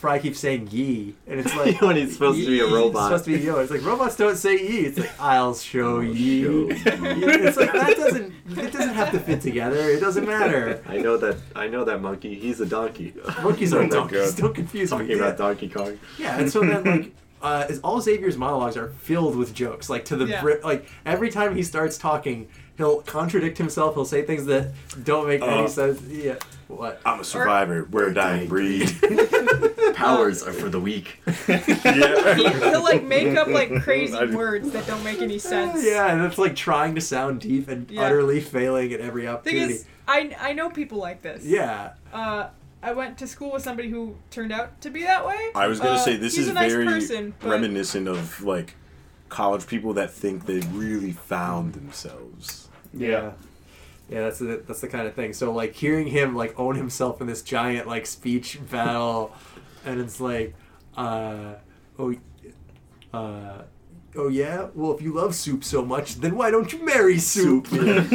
Fry keeps saying "ye," and it's like when he's supposed to be a robot. It's supposed to be yo. It's like robots don't say "ye." It's like I'll show I'll ye. show ye. It's like that doesn't. It doesn't have to fit together. It doesn't matter. I know that. I know that monkey. He's a donkey. Monkeys Oh are donkeys. Don't confuse me. Talking Yeah. about Donkey Kong. Yeah, and so then like uh, is all Xavier's monologues are filled with jokes. Like to the Yeah. bri- like every time he starts talking, he'll contradict himself. He'll say things that don't make any Uh, sense. Yeah. What? I'm a survivor. We're a dying breed. Powers are for the weak. yeah. He, he'll like make up like crazy words that don't make any sense. Yeah, and it's like trying to sound deep and Yeah. utterly failing at every Thing opportunity. is, I I know people like this. yeah. Uh, I went to school with somebody who turned out to be that way. I was gonna Uh, say this is a nice very person, but- reminiscent of like college people that think they really found themselves. Yeah. Yeah, that's the, that's the kind of thing. So like hearing him like own himself in this giant like speech battle, and it's like, uh, oh, uh, oh yeah. Well, if you love soup so much, then why don't you marry soup? then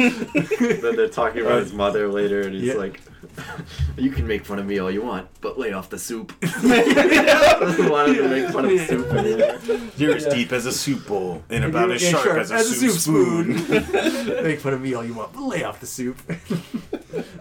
they're talking about his mother later, and he's Yeah. like, "You can make fun of me all you want, but lay off the soup." Doesn't want to make fun of soup anymore. You're as deep as a soup bowl and And about as yeah, sharp as a soup, spoon. Make fun of me all you want, but lay off the soup.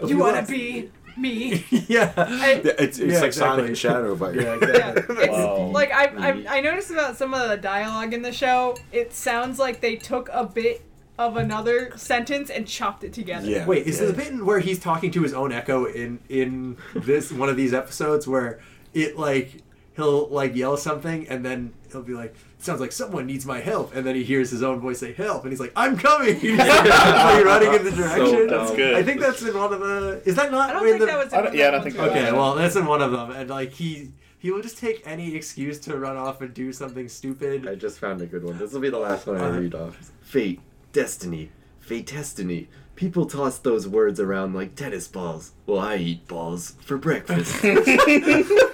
You want to be me? yeah. I, Yeah, it's it's Yeah, like exactly. Sonic and Shadow by Yeah, yeah, exactly. it's Wow. like I, I I noticed about some of the dialogue in the show. It sounds like they took a bit of another sentence and chopped it together. Yeah. Wait, is yeah. it the bit where he's talking to his own echo in in this one of these episodes where it like he'll like yell something and then he'll be like, "Sounds like someone needs my help," and then he hears his own voice say "help," and he's like, "I'm coming!" He's like running in the direction. dumb. That's good. I think that's in one of the. Is that not? I don't in think the- that was. I don't- yeah, I don't think one, that. Okay, well, that's in one of them, and like he he will just take any excuse to run off and do something stupid. I just found a good one. This will be the last one I Uh, read off. Fate, destiny, fate, destiny. People toss those words around like tennis balls. Well, I eat balls for breakfast.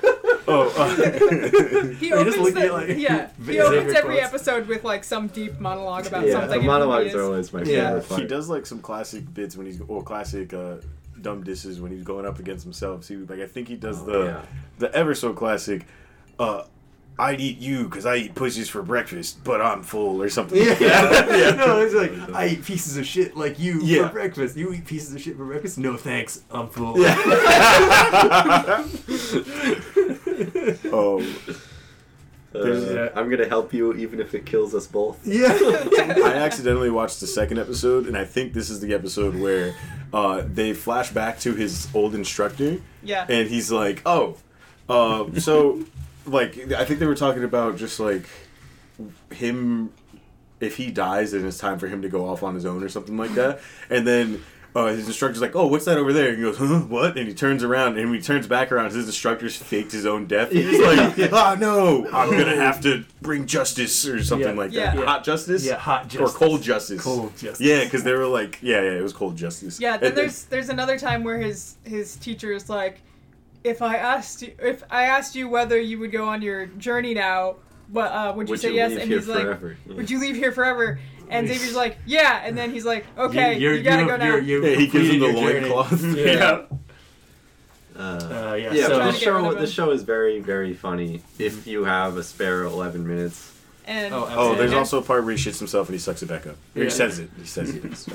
Oh, uh, He opens just looking the, at, like, yeah. He Xavier opens every quotes. episode with like some deep monologue about something. yeah, something. the he monologues are always my Yeah. favorite part. he does like some classic bits when he's or classic uh, dumb disses when he's going up against himself. See, like I think he does Oh, the yeah. the ever so classic. Uh, I'd eat you because I eat pussies for breakfast, but I'm full or something. Yeah, like that. no, it's like I eat pieces of shit like you Yeah. for breakfast. You eat pieces of shit for breakfast? No thanks, I'm full. oh, Uh, I'm gonna help you even if it kills us both. yeah. I accidentally watched the second episode, and I think this is the episode where uh, they flash back to his old instructor, Yeah. and he's like, "Oh, uh, so like I think they were talking about just like him if he dies, then it's time for him to go off on his own or something like that." And then uh, his instructor's like, "Oh, what's that over there?" And he goes, "Huh? What?" And he turns around, and when he turns back around, his instructor's faked his own death. He's like, "Oh no, I'm gonna have to bring justice or something Yeah. like that. Yeah. Hot justice, Yeah, hot or cold justice." Cold justice. Yeah, because they were like, yeah, yeah, it was cold justice. Yeah, then And then- there's there's another time where his his teacher is like, if I asked you if I asked you whether you would go on your journey now, what uh, would you Would say you yes? leave And here he's like, would you leave here forever? And Xavier's like, yeah. And then he's like, okay, you, you're- gotta you're- go now. you're- you're yeah, he gives him the completed your loincloth. journey. yeah. Uh, Uh, yeah, yeah, so- but the to get rid show the show is very very funny if you have a spare 11 minutes. And Oh, Oh, there's also a part where he shits himself and he sucks it back up. Or Yeah. he says it. He says it. So.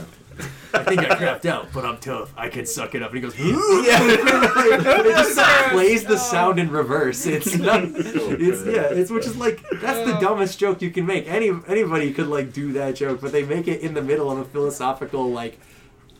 I think I crapped out, but I'm tough. I can suck it up. And he goes, yeah. it just Gross. plays the Oh. sound in reverse. It's not. Oh, it's yeah. It's which is like that's the Oh. dumbest joke you can make. Any anybody could like do that joke, but they make it in the middle of a philosophical like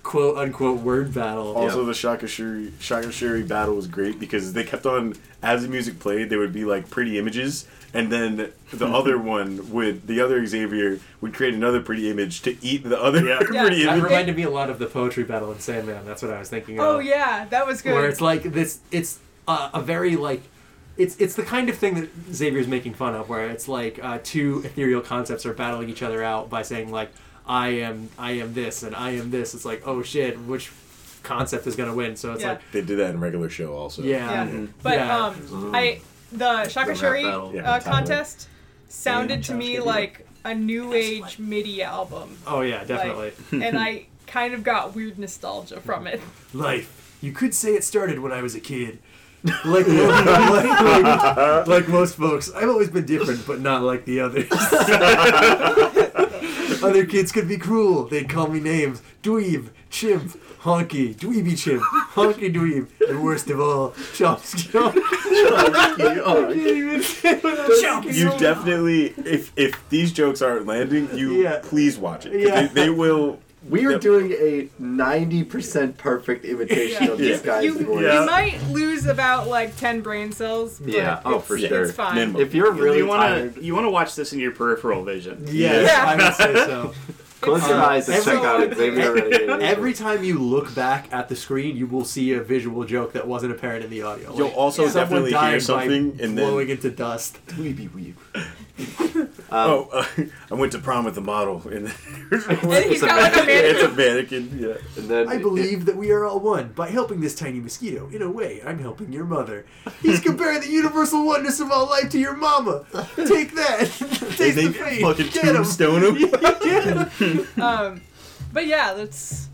quote unquote word battle. Also, the Shaka Shuri, Shaka Shuri battle was great because they kept on, as the music played, there would be like pretty images, and then the other one would, the other Xavier would create another pretty image to eat the other Yeah. pretty That image. reminded me a lot of the poetry battle in Sandman. That's what I was thinking of. oh yeah, that was good. where it's like this it's uh, a very like it's it's the kind of thing that Xavier's making fun of, where it's like uh, two ethereal concepts are battling each other out by saying like, I am I am this and I am this. It's like, oh shit, which concept is gonna win? So it's Yeah. like, They did that in regular show also. yeah, Yeah. But Yeah. um, I the Shaka rap Shuri battle. Yeah, uh, contest sounded to me like a new age MIDI album, oh yeah, definitely. like, and I kind of got weird nostalgia from it. Life. You could say it started when I was a kid. Like, like, like, like most folks, I've always been different, but not like the others. Other kids could be cruel. They'd call me names: dweeb, chimp, honky, dweeby chimp, honky dweeb, and worst of all, chomsky. Oh, You definitely, if if these jokes aren't landing, you Yeah. please watch it. 'cause Yeah. They, they will. we are Yep. doing a 90% perfect imitation Yeah. of this Yeah. guy's You, voice. Yeah. you might lose about like ten brain cells. But Yeah, oh, for sure. It's fine. Minimum. If you're really you want tired, you want to watch this in your peripheral vision. Yes, Yeah. I would say so. close your Uh, eyes and every- check out Xavier Renegade. Every time you look back at the screen, you will see a visual joke that wasn't apparent in the audio. You'll also Yeah. someone definitely dying hear something by and blowing then. into dust. Weeby weeb. Oh, uh, I went to prom with a model, and he's got like a it's a mannequin. mannequin. Yeah. And then I believe that we are all one. By helping this tiny mosquito, in a way, I'm helping your mother. He's comparing the universal oneness of all life to your mama. Take that. They, Taste they the fate. fucking Get 'em. tombstone him. Um, but yeah, that's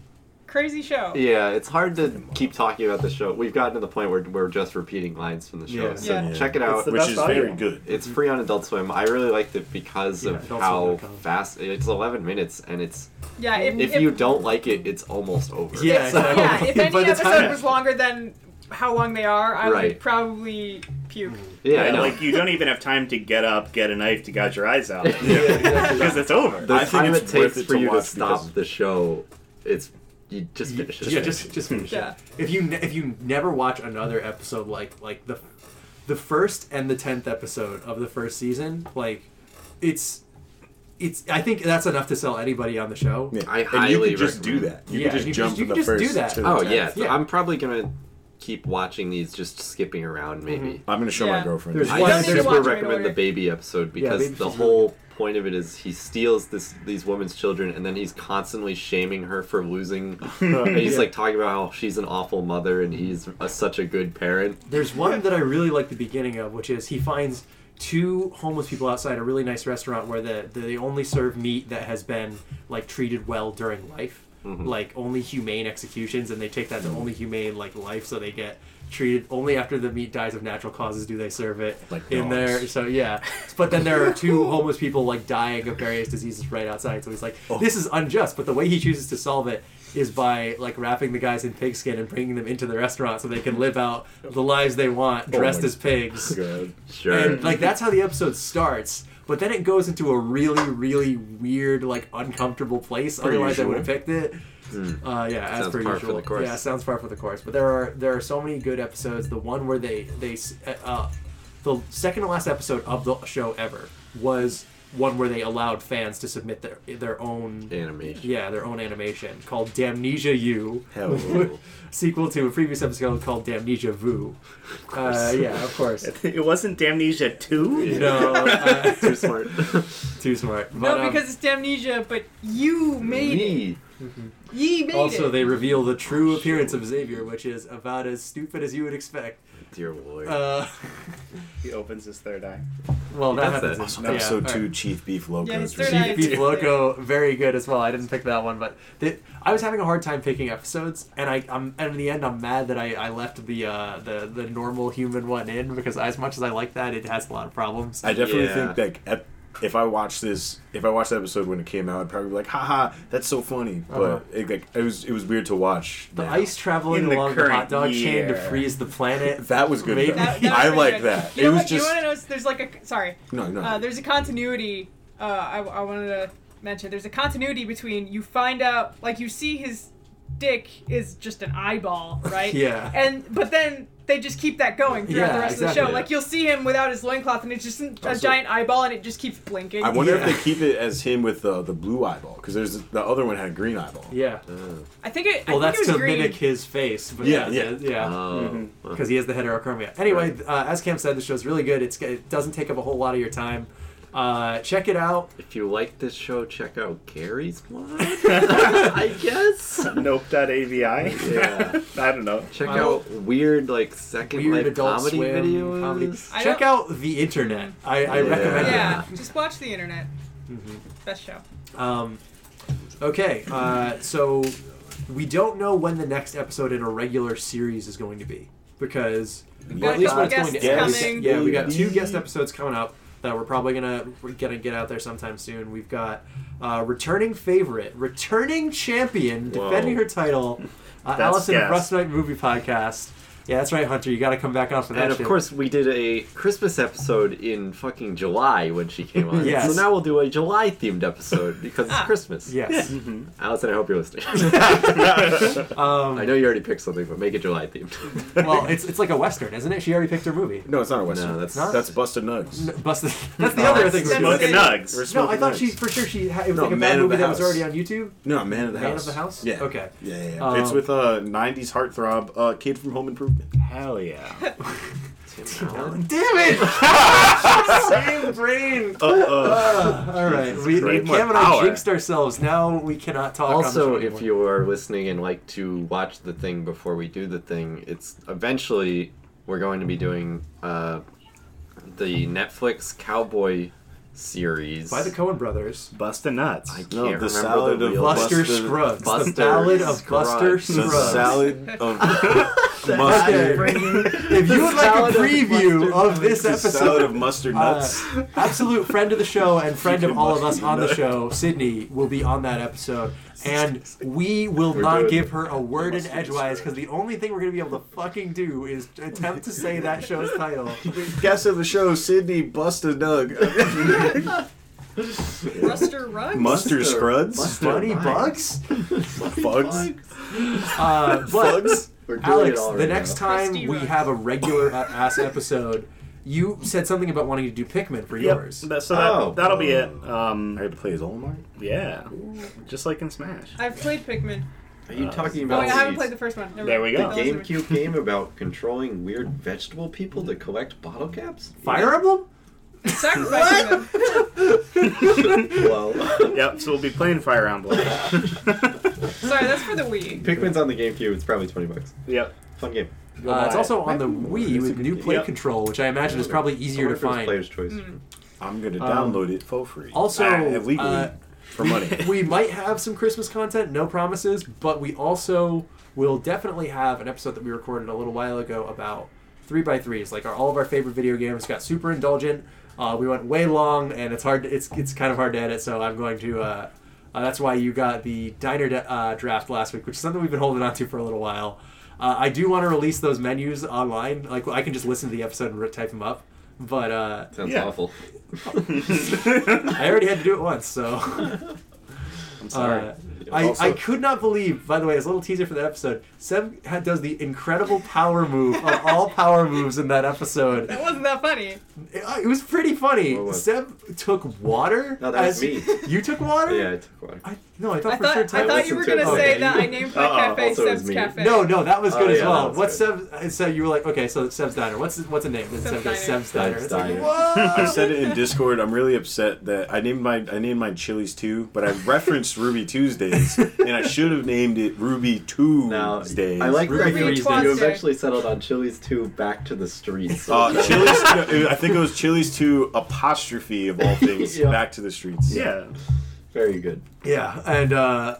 crazy show. Yeah, it's hard to keep talking about the show. We've gotten to the point where we're just repeating lines from the show. Yeah. So Yeah. check it It's out. the Which best is audio. very good. It's free on Adult Swim. I really liked it because Yeah, of how fast it's 11 minutes and it's Yeah, if, if you don't like it, it's almost over. Yeah, So- exactly. yeah, if any episode time- was longer than how long they are, I would probably puke. yeah, I know. like you don't even have time to get up, get a knife to gouge your eyes out Yeah, exactly. because it's over. the I think time it's it worth takes it for to you to stop because- the show, it's you just finish it. Yeah, just just finish Yeah. it. If you ne- if you never watch another episode like like the the first and the tenth episode of the first season, like it's it's I think that's enough to sell anybody on the show. Yeah. I and you highly could just do recommend that. You Yeah, could just you- jump you from could the just do that. to the Oh tenth. yeah. Yeah. I'm probably gonna keep watching these, just skipping around maybe. Mm-hmm. I'm gonna show Yeah. my girlfriend. There's this. I one- don't need to super watch right recommend the baby episode because baby the she's whole point of it is he steals this these women's children and then he's constantly shaming her for losing. and he's Yeah. like talking about how she's an awful mother and he's a, such a good parent. There's one that I really like the beginning of, which is he finds two homeless people outside a really nice restaurant where the, they only serve meat that has been like treated well during life, mm-hmm. like only humane executions, and they take that to only humane like life, so they get treated only after the meat dies of natural causes do they serve it Like in dogs. there. So yeah, but then there are two homeless people like dying of various diseases right outside. So he's like, oh. this is unjust. But the way he chooses to solve it is by like wrapping the guys in pigskin and bringing them into the restaurant so they can live out the lives they want oh dressed my as pigs. God. Sure. And like that's how the episode starts. But then it goes into a really, really weird, like uncomfortable place. Per Otherwise, I would have picked it. Uh, yeah, as Sounds per par for usual. the course. Yeah, sounds par for the course. But there are there are so many good episodes. The one where they they uh, the second to last episode of the show ever was one where they allowed fans to submit their their own Animation. yeah their own animation called Damnesia You. Hell. Sequel to a previous episode called Damnesia Vu. Uh, yeah, of course. It wasn't Damnesia 2? No, uh, Too smart. too smart. But, No, um, because it's Damnesia, but you made it. Me. Ye made Also, it. they reveal the true appearance of Xavier, which is about as stupid as you would expect. Dear Lord. Uh, He opens his third eye. well, that does happens. that. in- Also, episode yeah, two, alright. Chief Beef Loco. Yeah, is his third really eye Chief Beef Loco, very good as well. I didn't pick that one, but the, I was having a hard time picking episodes, and I, I'm and in the end, I'm mad that I, I left the uh, the the normal human one in because as much as I like that, it has a lot of problems. I definitely Yeah. think that ep- if I watched this, if I watched the episode when it came out, I'd probably be like, haha, that's so funny. Uh-huh. But it, like, it was it was weird to watch. the now. ice traveling In the along the hot current dog chain to freeze the planet. That was good. Maybe- That- that was I like good. that. You know it was what? You just want to know? There's like a sorry. no, no. Uh, there's a continuity. Uh, I, I wanted to mention. There's a continuity between you find out, like you see his dick is just an eyeball, right? Yeah. And but then they just keep that going throughout Yeah, the rest of the exactly. show. Like you'll see him without his loincloth, and it's just a Also- giant eyeball, and it just keeps blinking. I wonder Yeah. if they keep it as him with the the blue eyeball because there's the other one had a green eyeball. Yeah. I think it. Well, I that's think it to green. mimic his face. But Yeah, yeah, yeah. yeah. Oh. because he has the heterochromia. Anyway, uh, as Cam said, the show's really good. It's it doesn't take up a whole lot of your time. Uh, check it out. If you like this show, check out Gary's blog. I guess. Nope.avi. Yeah. I don't know. Check Well, out weird like second Weird life Adult comedy Swim videos. comedy. Check out the internet. I, I Yeah. recommend Yeah, just watch the internet. Mm-hmm. Best show. Um, okay, uh, so we don't know when the next episode in a regular series is going to be because We've well, got at least couple what it's going to coming. Yeah, we got two guest episodes coming up that we're probably gonna we're gonna get out there sometime soon. We've got uh, returning favorite, returning champion, Whoa. defending her title, uh, Allison gas. Rust Night Movie Podcast. Yeah, that's right, Hunter. You got to come back on for that. And of shit. course, we did a Christmas episode in fucking July when she came on. Yes. So now we'll do a July themed episode because it's Christmas. yes. Allison, I hope you're listening. Um, I know you already picked something, but make it July themed. well, it's it's like a western, isn't it? She already picked her movie. No, it's not a western. No, that's- Not? that's busted nugs. N- Busted. That's the other thing. that's- we're. Smoking nugs. We're No, I thought nugs. she for sure she ha- it was No, like a Man bad movie that was already on YouTube. No, Man of the Man House. of the House? Yeah. Okay. Yeah, yeah. yeah. Um, it's with a '90s heartthrob uh, kid from Home Improvement. Hell yeah. Damn it! Same brain. Uh, Uh, all right, we, Need more Cam and I power. jinxed ourselves. Now we cannot talk. on the Also, show if anymore. you are listening and like to watch the thing before we do the thing, it's eventually we're going to be doing uh, the Netflix Cowboy series. by the Coen brothers, Busting nuts. I can't No, the remember salad the of real Buster Buster- Scruggs, the Buster ballad of Buster Scruggs. the salad of Okay. mustard. if you would like a preview of this episode, of mustard uh, nuts. absolute friend of the show and friend of all of us on the show, Sydney, will be on that episode. And we will not doing give her a word in edgewise because the only thing we're going to be able to fucking do is attempt to say that show's title. Guest of the show, Sydney Busta Nug. Ruster Ruggs? Mustard Scruds. Bunny Bugs? Bugs. Uh, but Bugs. We're doing it Alex, the next time Crusty we Rugs. have a regular ass episode, you said something about wanting to do Pikmin for Yep. yours. That, so that, Oh. that'll be it. Um, I had to play as Olimar. yeah. Just like in Smash. I've played Pikmin. Are you talking Oh, about wait, I haven't played the first one. Never There mind. we go. the That wasn't. GameCube game about controlling weird vegetable people to collect bottle caps? Fire Emblem? Sacrificing them. Well, Yep, so we'll be playing Fire Emblem. Sorry, that's for the Wii. Pikmin's on the GameCube. It's probably twenty bucks. yep. Fun game. Uh, it's also on the Wii with new play Yep. control, which I imagine is probably easier to I wonder if it was find. Player's choice. Mm. I'm gonna Um, download it for free. Also, Ah, illegally uh, for money. we might have some Christmas content, no promises, but we also will definitely have an episode that we recorded a little while ago about three by threes, like our, all of our favorite video games. Got super indulgent. Uh, we went way long, and it's hard. To, it's it's kind of hard to edit, so I'm going to. Uh, uh, that's why you got the diner de- uh, draft last week, which is something we've been holding on to for a little while. Uh, I do want to release those menus online. Like I can just listen to the episode and re- type them up, but uh, Sounds Yeah. awful. I already had to do it once, so. I'm sorry. Uh, I, Also- I could not believe, by the way, as a little teaser for that episode, Seb had, does the incredible power move of all power moves in that episode. It wasn't that funny. It, uh, it was pretty funny. Was- Seb took water. No, that was me. You took water? Yeah, I took water. I, no, I thought I for thought sure I Tyler- thought you were gonna say Okay, that I named my Uh-oh, cafe also Seb's. Cafe. No, no, that was Oh, good as yeah, well. that was What's good. Seb's? So you were like, okay, so Seb's Diner. What's what's a name? Then Seb's Seb goes Diner. Seb's Diner. Seb's It's like, I said it in Discord. I'm really upset that I named my I named mine Chili's too, but I referenced Ruby Tuesdays, and I should have named it Ruby Now, I like Ruby that you, you eventually settled on Chili's 2 back to the streets. Uh, Chili's. no, I think it was Chili's Two apostrophe of all things. Yeah. Back to the streets. yeah. Very good. Yeah, and uh,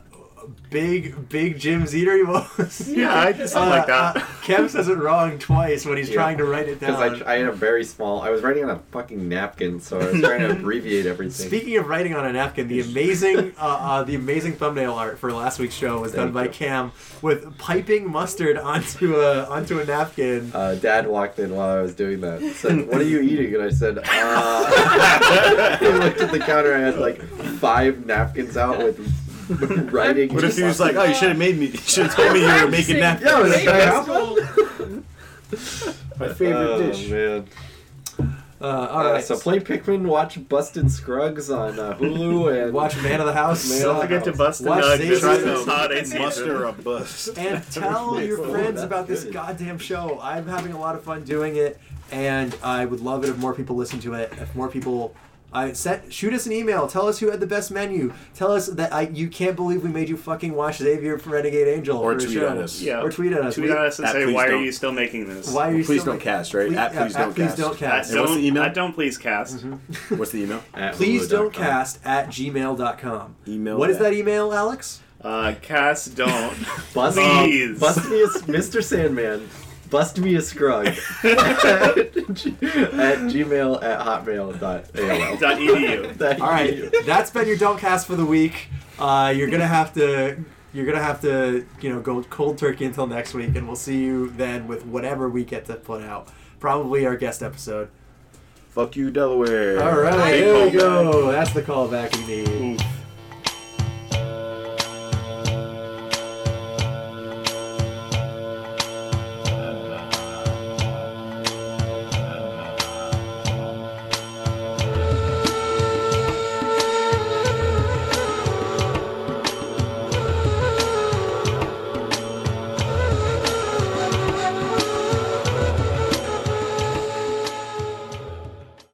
big big Jim's eatery was. Yeah, I did something like that. Uh, Kev says it wrong twice when he's Yeah. trying to write it down. Because I, I had a very small. I was writing on a fucking napkin, so I was trying to abbreviate everything. Speaking of writing on a napkin, the amazing, uh, uh, the amazing thumbnail art for last week's show was done by you. Cam with piping mustard onto a onto a napkin. uh, Dad walked in while I was doing that. Said, "What are you eating?" And I said, uh... he looked at the counter. I had like five napkins out with writing. What if he was like, "Oh, you should have made me. You should have told me you were making napkins." Yeah, was that it's. My favorite Oh, dish. man. Uh, all Uh, right. so play Pikmin, watch Busted Scruggs on uh, Hulu, and Watch Man of the House. Man Don't forget to bust a watch nug Xavier. this Try this Muster a bust. and tell your Oh, friends that's about this goddamn show. I'm having a lot of fun doing it, and I would love it if more people listen to it. If more people, I set shoot us an email. Tell us who had the best menu. Tell us that I you can't believe we made you fucking watch Xavier for Renegade Angel Or for a tweet show. at us. Yeah. Or tweet at us. Tweet We- at us and At say, why are you still making this? Why are you Please still don't making- cast, right? Please, At please at don't please cast. don't cast. And what's don't, the email? at don't please cast. What's the email? at Please don't Hulu.com. cast at gmail.com. Email What is that. that email, Alex? Uh, cast don't. Bust, Please. bust me a, Mr. Sandman. Bust me a scrug at, g- at gmail at hotmail dot AOL. dot edu. Dot All right, edu. that's been your don't cast for the week. Uh, you're gonna have to, you're gonna have to, you know, go cold turkey until next week, and we'll see you then with whatever we get to put out. Probably our guest episode. Fuck you, Delaware. All right, Big there we go. That's the callback we need.